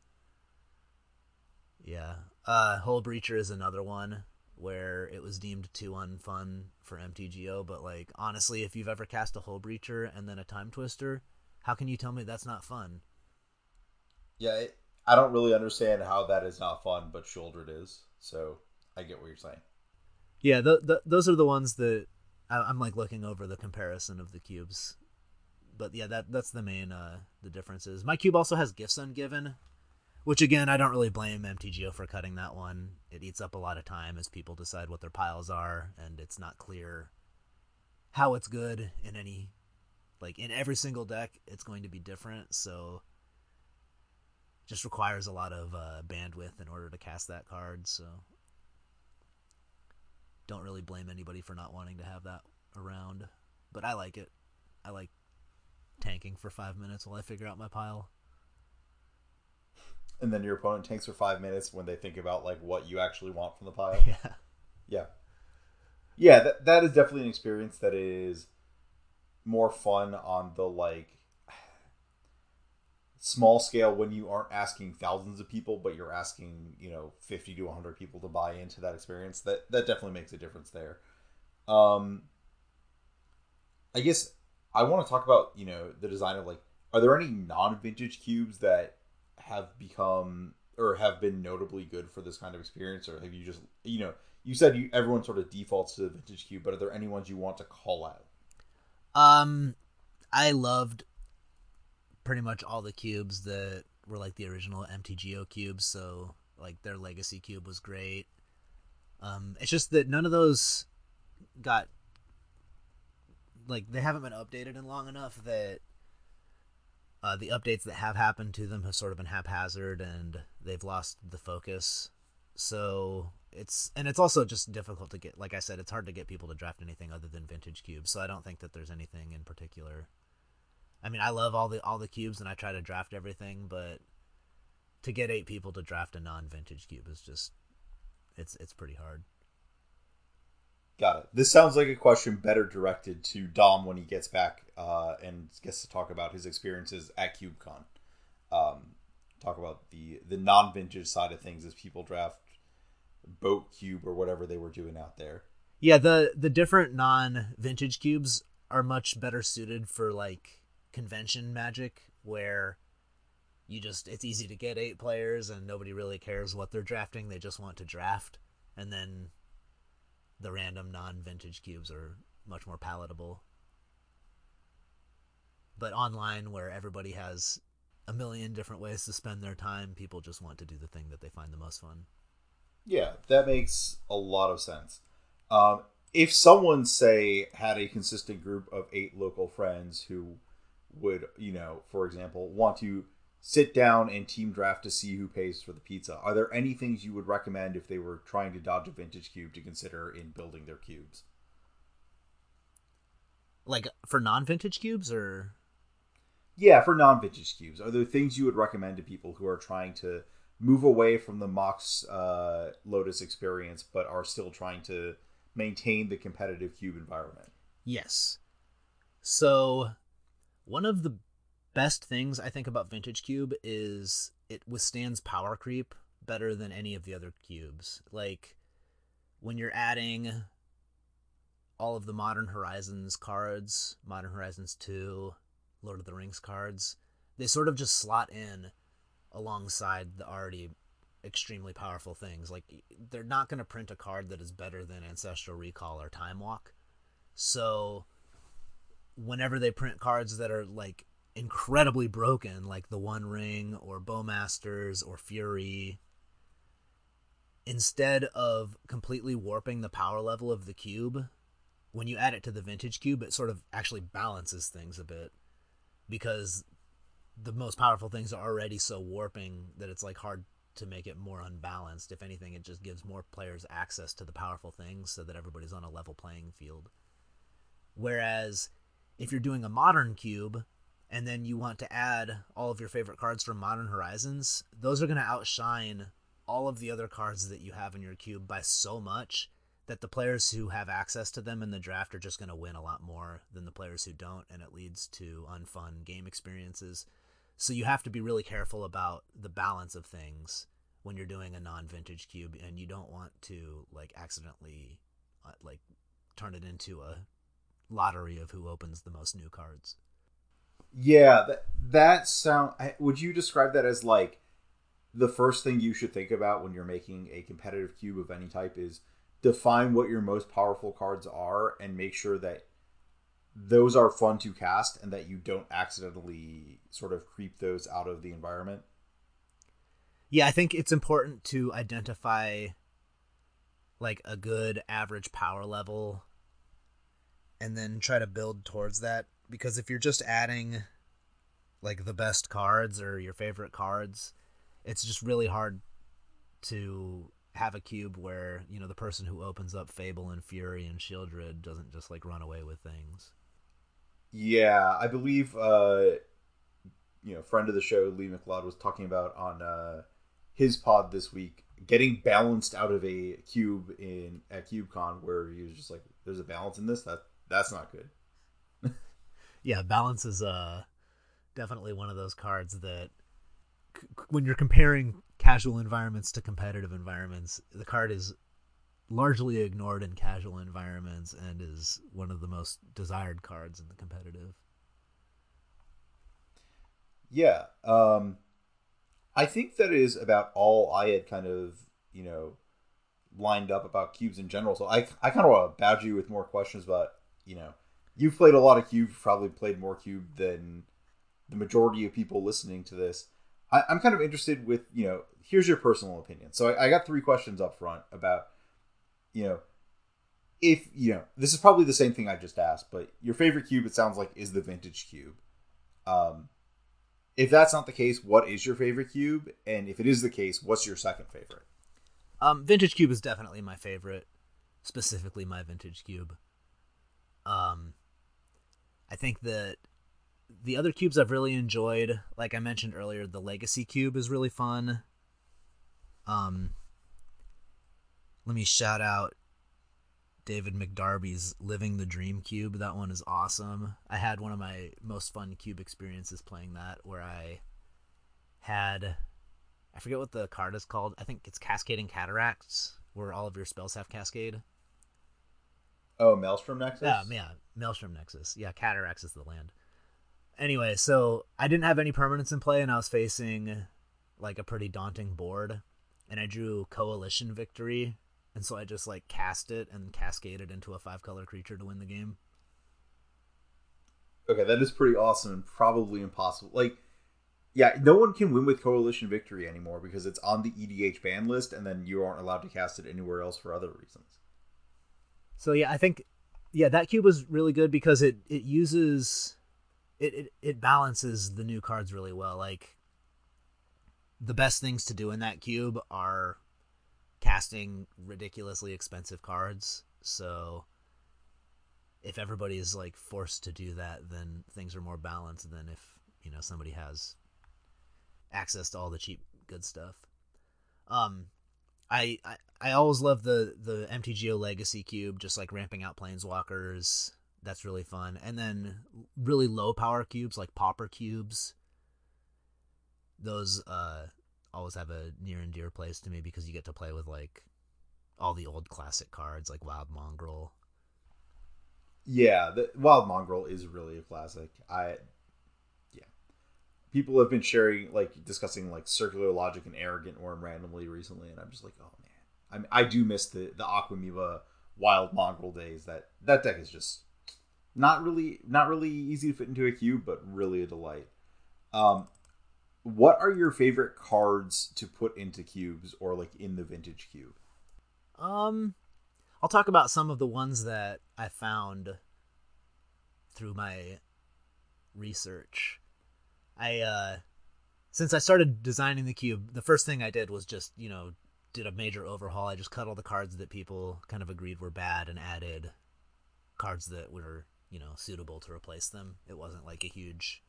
Yeah. Uh Hull Breacher is another one where it was deemed too unfun for MTGO, but like honestly, if you've ever cast a Hull Breacher and then a Time Twister, how can you tell me that's not fun? Yeah, it, I don't really understand how that is not fun, but Sheoldred is. So I get what you're saying. Yeah, the, the, those are the ones that I, am like looking over the comparison of the cubes. But yeah, that that's the main uh the differences. My cube also has gifts ungiven, which again I don't really blame MTGO for cutting that one. It eats up a lot of time as people decide what their piles are, and it's not clear how it's good in any like in every single deck. It's going to be different, so just requires a lot of uh, bandwidth in order to cast that card. So don't really blame anybody for not wanting to have that around, but I like it. I like tanking for five minutes while I figure out my pile. And then your opponent tanks for five minutes when they think about like what you actually want from the pile. Yeah. Yeah. Yeah, that, that is definitely an experience that is more fun on the like small scale when you aren't asking thousands of people but you're asking you know 50 to 100 people to buy into that experience that that definitely makes a difference there um i guess i want to talk about you know the design of like are there any non-vintage cubes that have become or have been notably good for this kind of experience or have you just you know you said you everyone sort of defaults to the vintage cube but are there any ones you want to call out um i loved pretty much all the cubes that were like the original MTGO cubes. So like their legacy cube was great. Um, it's just that none of those got like they haven't been updated in long enough that uh, the updates that have happened to them have sort of been haphazard and they've lost the focus. So it's and it's also just difficult to get. Like I said, it's hard to get people to draft anything other than vintage cubes. So I don't think that there's anything in particular I mean, I love all the all the cubes and I try to draft everything, but to get eight people to draft a non-vintage cube is just it's it's pretty hard. Got it. This sounds like a question better directed to Dom when he gets back uh, and gets to talk about his experiences at CubeCon. Um, talk about the the non-vintage side of things as people draft boat cube or whatever they were doing out there. Yeah, the the different non-vintage cubes are much better suited for like convention magic where you just it's easy to get eight players and nobody really cares what they're drafting they just want to draft and then the random non-vintage cubes are much more palatable. But online where everybody has a million different ways to spend their time people just want to do the thing that they find the most fun. Yeah that makes a lot of sense. Um, if someone say had a consistent group of eight local friends who would, you know, for example, want to sit down and team draft to see who pays for the pizza, are there any things you would recommend if they were trying to dodge a vintage cube to consider in building their cubes? Like for non-vintage cubes or yeah, for non-vintage cubes, are there things you would recommend to people who are trying to move away from the Mox uh, Lotus experience, but are still trying to maintain the competitive cube environment? Yes. So one of the best things I think about Vintage Cube is it withstands power creep better than any of the other cubes. Like when you're adding all of the Modern Horizons cards, Modern Horizons 2, Lord of the Rings cards, they sort of just slot in alongside the already extremely powerful things. Like they're not going to print a card that is better than Ancestral Recall or Time Walk. So whenever they print cards that are like incredibly broken, like the One Ring or Bowmasters or Fury, instead of completely warping the power level of the cube, when you add it to the vintage cube, it sort of actually balances things a bit because the most powerful things are already so warping that it's like hard to make it more unbalanced. If anything, it just gives more players access to the powerful things so that everybody's on a level playing field. Whereas if you're doing a modern cube and then you want to add all of your favorite cards from Modern Horizons, those are going to outshine all of the other cards that you have in your cube by so much that the players who have access to them in the draft are just going to win a lot more than the players who don't, and it leads to unfun game experiences. So you have to be really careful about the balance of things when you're doing a non-vintage cube, and you don't want to like accidentally uh, like turn it into a lottery of who opens the most new cards. Yeah, that that sound. Would you describe that as like the first thing you should think about when you're making a competitive cube of any type is define what your most powerful cards are and make sure that those are fun to cast and that you don't accidentally sort of creep those out of the environment. Yeah, I think it's important to identify like a good average power level and then try to build towards that because if you're just adding like the best cards or your favorite cards, it's just really hard to have a cube where you know the person who opens up Fable and Fury and Sheoldred doesn't just like run away with things. Yeah, I believe uh, you know friend of the show Lee McLeod was talking about on uh, his pod this week getting balanced out of a cube in at CubeCon where he was just like, "There's a balance in this that that's not good." Yeah, balance is uh definitely one of those cards that when you're comparing casual environments to competitive environments, the card is largely ignored in casual environments and is one of the most desired cards in the competitive. Yeah, um, I think that is about all I had kind of you know lined up about cubes in general. So I I kind of want to badge you with more questions about you know you've played a lot of cube, probably played more cube than the majority of people listening to this. I, am kind of interested with you know here's your personal opinion. So I, I got three questions up front about you know if you know this is probably the same thing I just asked, but your favorite cube it sounds like is the vintage cube. Um, if that's not the case, what is your favorite cube? And if it is the case, what's your second favorite? Um, vintage cube is definitely my favorite, specifically my vintage cube. Um, I think that the other cubes I've really enjoyed, like I mentioned earlier, the Legacy cube is really fun. Um, let me shout out David McDarby's Living the Dream Cube. That one is awesome. I had one of my most fun cube experiences playing that where I had I forget what the card is called. I think it's Cascading Cataracts, where all of your spells have cascade. Oh, Maelstrom Nexus? Yeah, yeah, Maelstrom Nexus. Yeah, Cataracts is the land anyway, so I didn't have any permanents in play, and I was facing like a pretty daunting board, and I drew Coalition Victory, and so I just like cast it and cascaded into a five color creature to win the game. Okay, that is pretty awesome and probably impossible. Like, yeah, no one can win with Coalition Victory anymore because it's on the EDH ban list, and then you aren't allowed to cast it anywhere else for other reasons. So yeah, I think yeah that cube was really good because it it uses it, it it balances the new cards really well. Like the best things to do in that cube are casting ridiculously expensive cards. So if everybody is like forced to do that, then things are more balanced than if you know somebody has access to all the cheap good stuff. Um, I I, I always love the the MTGO Legacy cube, just like ramping out planeswalkers that's really fun. And then really low power cubes like pauper cubes. Those uh, always have a near and dear place to me because you get to play with like all the old classic cards like Wild Mongrel. Yeah, the Wild Mongrel is really a classic. I. People have been sharing like discussing like circular logic and Arrogant Wurm randomly recently and I'm just like, "Oh man. I I do miss the the Aquamoeba Wild Mongrel days. That that deck is just not really not really easy to fit into a cube, but really a delight. Um, what are your favorite cards to put into cubes or like in the vintage cube? Um, I'll talk about some of the ones that I found through my research. I uh since I started designing the cube, the first thing I did was just you know did a major overhaul. I just cut all the cards that people kind of agreed were bad and added cards that were you know suitable to replace them. It wasn't like a huge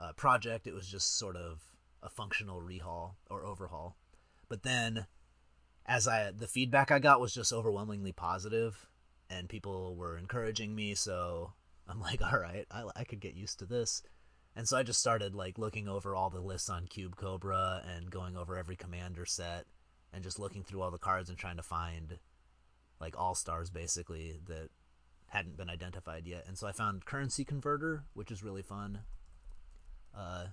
uh, project. It was just sort of a functional rehaul or overhaul. But then, as I the feedback I got was just overwhelmingly positive, and people were encouraging me. So I'm like, all right, I, I could get used to this. And so I just started like looking over all the lists on Cube Cobra and going over every commander set and just looking through all the cards and trying to find like all stars basically that hadn't been identified yet. And so I found Currency Converter, which is really fun. Uh,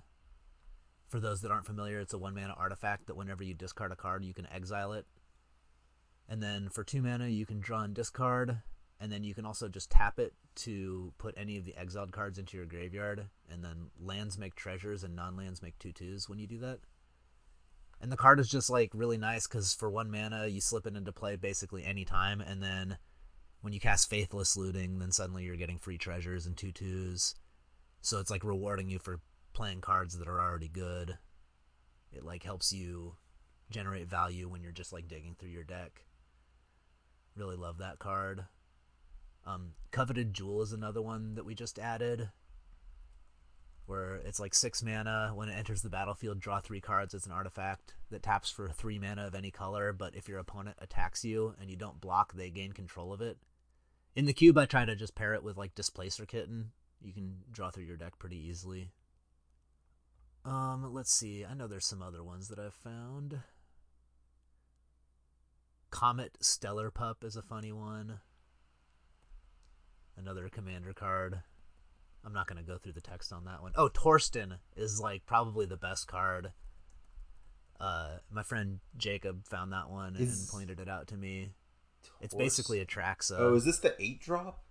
for those that aren't familiar, it's a one mana artifact that whenever you discard a card, you can exile it. And then for two mana, you can draw and discard, and then you can also just tap it to put any of the exiled cards into your graveyard. And then lands make treasures, and non lands make two twos when you do that. And the card is just like really nice because for one mana, you slip it into play basically any time, and then when you cast Faithless Looting, then suddenly you're getting free treasures and two twos. So it's like rewarding you for playing cards that are already good. It like helps you generate value when you're just like digging through your deck. Really love that card. Um, Coveted Jewel is another one that we just added, where it's like six mana. When it enters the battlefield, draw three cards. It's an artifact that taps for three mana of any color, but if your opponent attacks you and you don't block, they gain control of it. In the cube, I try to just pair it with like Displacer Kitten. You can draw through your deck pretty easily. Um, let's see. I know there's some other ones that I've found. Comet Stellar Pup is a funny one. Another commander card. I'm not going to go through the text on that one. Oh, Torsten is like probably the best card. Uh, my friend Jacob found that one is... and pointed it out to me. It's basically an Atraxa. Oh, is this the eight drop?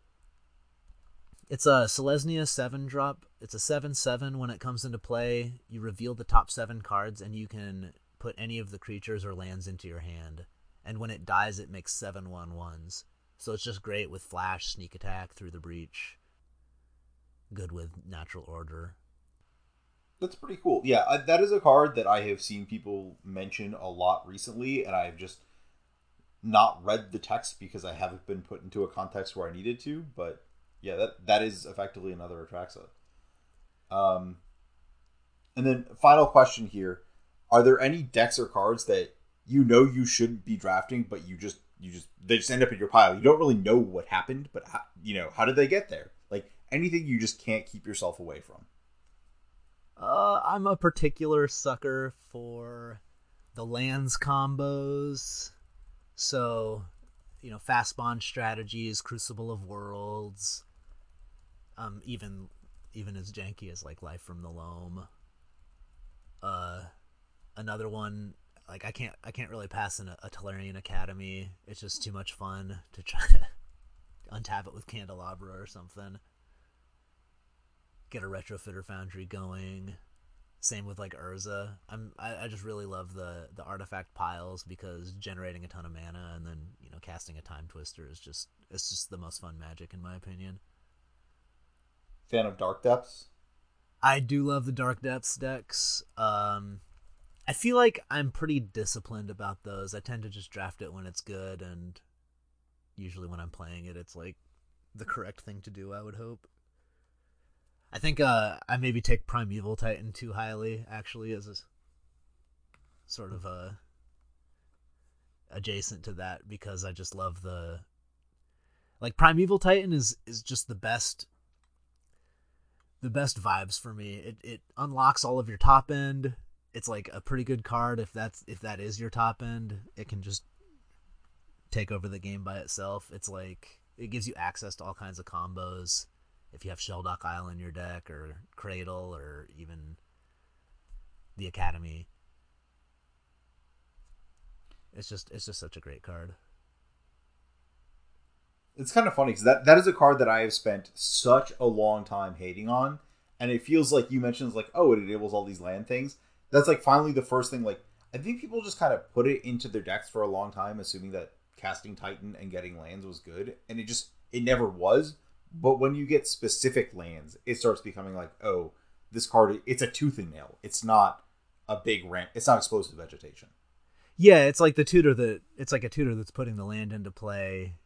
It's a Selesnya 7 drop. It's a 7 7. When it comes into play, you reveal the top 7 cards and you can put any of the creatures or lands into your hand. And when it dies, it makes 7 1 1s. So it's just great with Flash, Sneak Attack through the breach. Good with Natural Order. That's pretty cool. Yeah, that is a card that I have seen people mention a lot recently, and I've just not read the text because I haven't been put into a context where I needed to. But yeah, that that is effectively another Atraxa. Um, and then final question here: Are there any decks or cards that you know you shouldn't be drafting, but you just you just they just end up in your pile? You don't really know what happened, but how, you know how did they get there? Like anything you just can't keep yourself away from. Uh, I'm a particular sucker for the lands combos. So, you know, Fastbond strategies, Crucible of Worlds, um, even even as janky as like Life from the Loam. Uh, another one like I can't I can't really pass in a, Tolarian Academy. It's just too much fun to try to untap it with Candelabra or something. Get a retrofitter foundry going. Same with like Urza. I'm I, I just really love the the artifact piles because generating a ton of mana and then you know casting a Timetwister is just it's just the most fun magic in my opinion fan of Dark Depths? I do love the Dark Depths decks. Um, I feel like I'm pretty disciplined about those. I tend to just draft it when it's good, and usually when I'm playing it, it's like the correct thing to do. I would hope. I think uh, I maybe take Primeval Titan too highly, actually, as a sort of a uh, adjacent to that because I just love the like Primeval Titan is is just the best the best vibes for me. It it unlocks all of your top end. It's like a pretty good card if that's if that is your top end. It can just take over the game by itself. It's like it gives you access to all kinds of combos. If you have Shelldock Isle in your deck or Cradle or even the Academy. It's just it's just such a great card it's kind of funny because that, that is a card that I have spent such a long time hating on, and it feels like you mentioned like oh it enables all these land things. That's like finally the first thing. Like I think people just kind of put it into their decks for a long time, assuming that casting Titan and getting lands was good, and it just it never was. But when you get specific lands, it starts becoming like oh this card it's a tooth and nail. It's not a big ramp. It's not explosive vegetation. Yeah, it's like the tutor that it's like a tutor that's putting the land into play.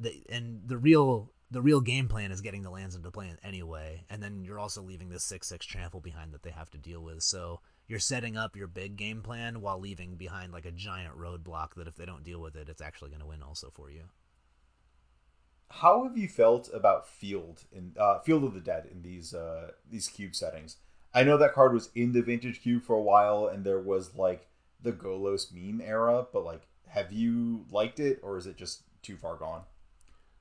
The, and the real the real game plan is getting the lands into play anyway, and then you're also leaving this six six trample behind that they have to deal with. So you're setting up your big game plan while leaving behind like a giant roadblock that if they don't deal with it, it's actually going to win also for you. How have you felt about Field in uh, Field of the Dead in these uh, these cube settings? I know that card was in the vintage cube for a while, and there was like the Golos meme era, but like, have you liked it, or is it just too far gone?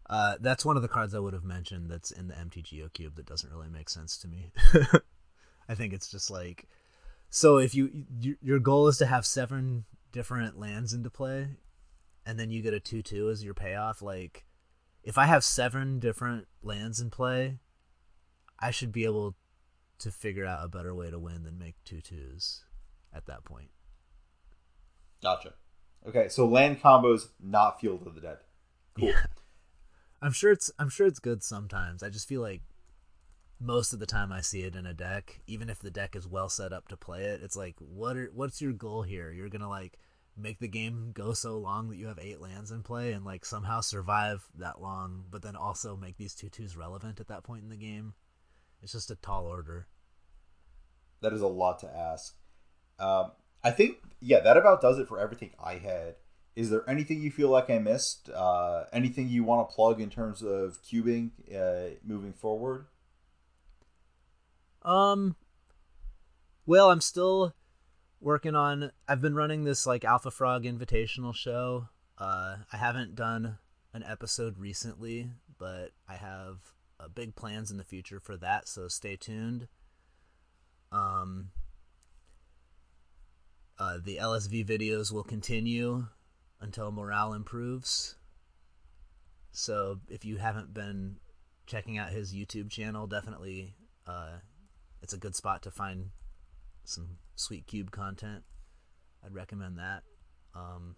Uh, that's one of the cards I would have mentioned that's in the MTGO cube that doesn't really make sense to me. I think it's just like so if you your goal is to have seven different lands into play and then you get a 2-2 as your payoff like if I have seven different lands in play, I should be able to figure out a better way to win than make two twos at that point. Gotcha. Okay, so land combos, not Field of the Dead. Cool. Yeah. I'm sure it's I'm sure it's good sometimes. I just feel like most of the time I see it in a deck, even if the deck is well set up to play it, it's like what are what's your goal here? You're gonna like make the game go so long that you have eight lands in play and like somehow survive that long, but then also make these two twos relevant at that point in the game. It's just a tall order. That is a lot to ask. Um, I think yeah, that about does it for everything I had. Is there anything you feel like I missed? Uh, anything you want to plug in terms of cubing uh, moving forward? Um. Well, I'm still working on I've been running this like alfaphrog Invitational show. Uh, I haven't done an episode recently, but I have uh, big plans in the future for that, so stay tuned. Um, uh, the LSV videos will continue until morale improves. So if you haven't been checking out his YouTube channel, definitely uh, it's a good spot to find some sweet cube content. I'd recommend that. Um,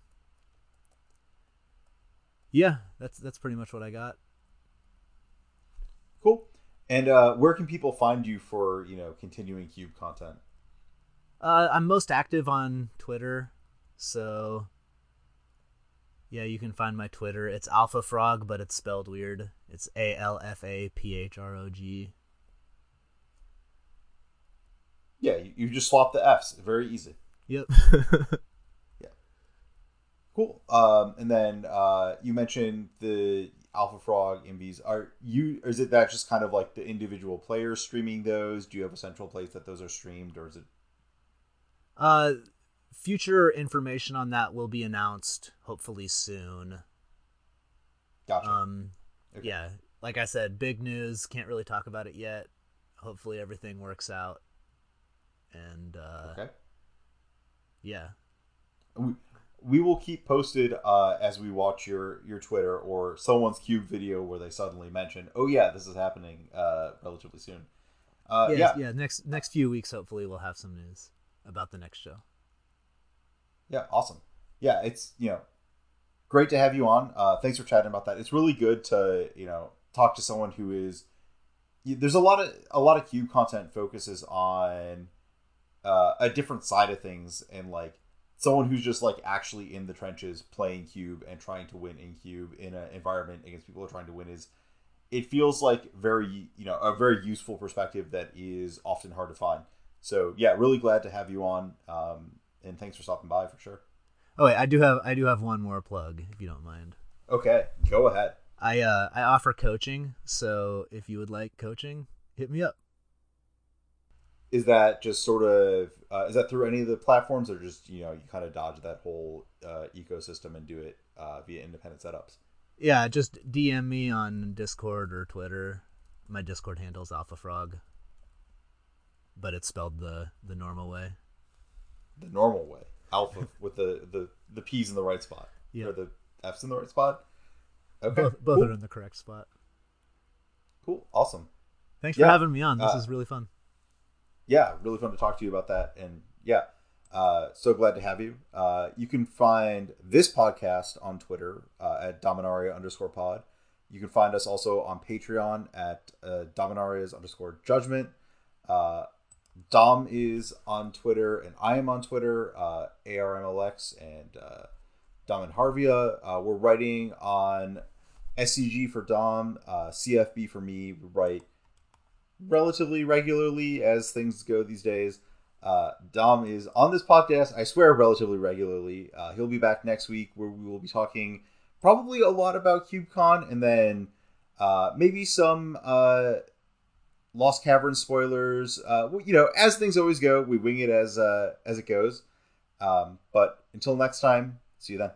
yeah, that's that's pretty much what I got. Cool. And uh, where can people find you for you know continuing cube content? Uh, I'm most active on Twitter, so yeah, you can find my Twitter. It's Alpha Frog, but it's spelled weird. It's A L F A P H R O G. Yeah, you, you just swap the F's. Very easy. Yep. yeah. Cool. Um, and then uh, you mentioned the alfaphrog Invies. Are you? Or is it that just kind of like the individual players streaming those? Do you have a central place that those are streamed, or is it? Uh, future information on that will be announced hopefully soon. Gotcha. Um, okay. yeah, like I said, big news. Can't really talk about it yet. Hopefully everything works out and uh, okay, yeah, we we will keep posted uh, as we watch your your Twitter or someone's cube video where they suddenly mention, oh yeah, this is happening uh, relatively soon. Uh, yeah, yeah, yeah. Next next few weeks, hopefully, we'll have some news about the next show. Yeah, awesome. Yeah, it's you know great to have you on. Uh, thanks for chatting about that. It's really good to you know talk to someone who is. There's a lot of a lot of cube content focuses on uh, a different side of things and like someone who's just like actually in the trenches playing cube and trying to win in cube in an environment against people who are trying to win is it feels like very you know a very useful perspective that is often hard to find. So yeah really glad to have you on um, and thanks for stopping by for sure. Oh wait i do have i do have one more plug if you don't mind. Okay go ahead. I uh i offer coaching so if you would like coaching hit me up is that just sort of uh, is that through any of the platforms or just you know you kind of dodge that whole uh, ecosystem and do it uh, via independent setups? Yeah just dm me on discord or twitter. My discord handle's alpha frog but it's spelled the the normal way. The normal way. Alpha with the the the p's in the right spot. Yeah. Or the f's in the right spot? Okay both, both cool. are in the correct spot. Cool awesome. Thanks yeah. for having me on. This uh, is really fun yeah, really fun to talk to you about that. And yeah, uh, so glad to have you. Uh, you can find this podcast on Twitter uh, at Dominaria underscore pod. You can find us also on Patreon at uh, Dominaria's underscore judgment. Uh, Dom is on Twitter, and I am on Twitter, uh, ARMLX, and uh, Dom and Harvia. Uh, we're writing on SCG for Dom, uh, CFB for me. We write relatively regularly as things go these days. Uh, Dom is on this podcast, I swear, relatively regularly. Uh, he'll be back next week where we will be talking probably a lot about CubeCon and then uh, maybe some uh, Lost Cavern spoilers. Uh, you know, as things always go, we wing it as uh, as it goes. Um, but until next time, see you then.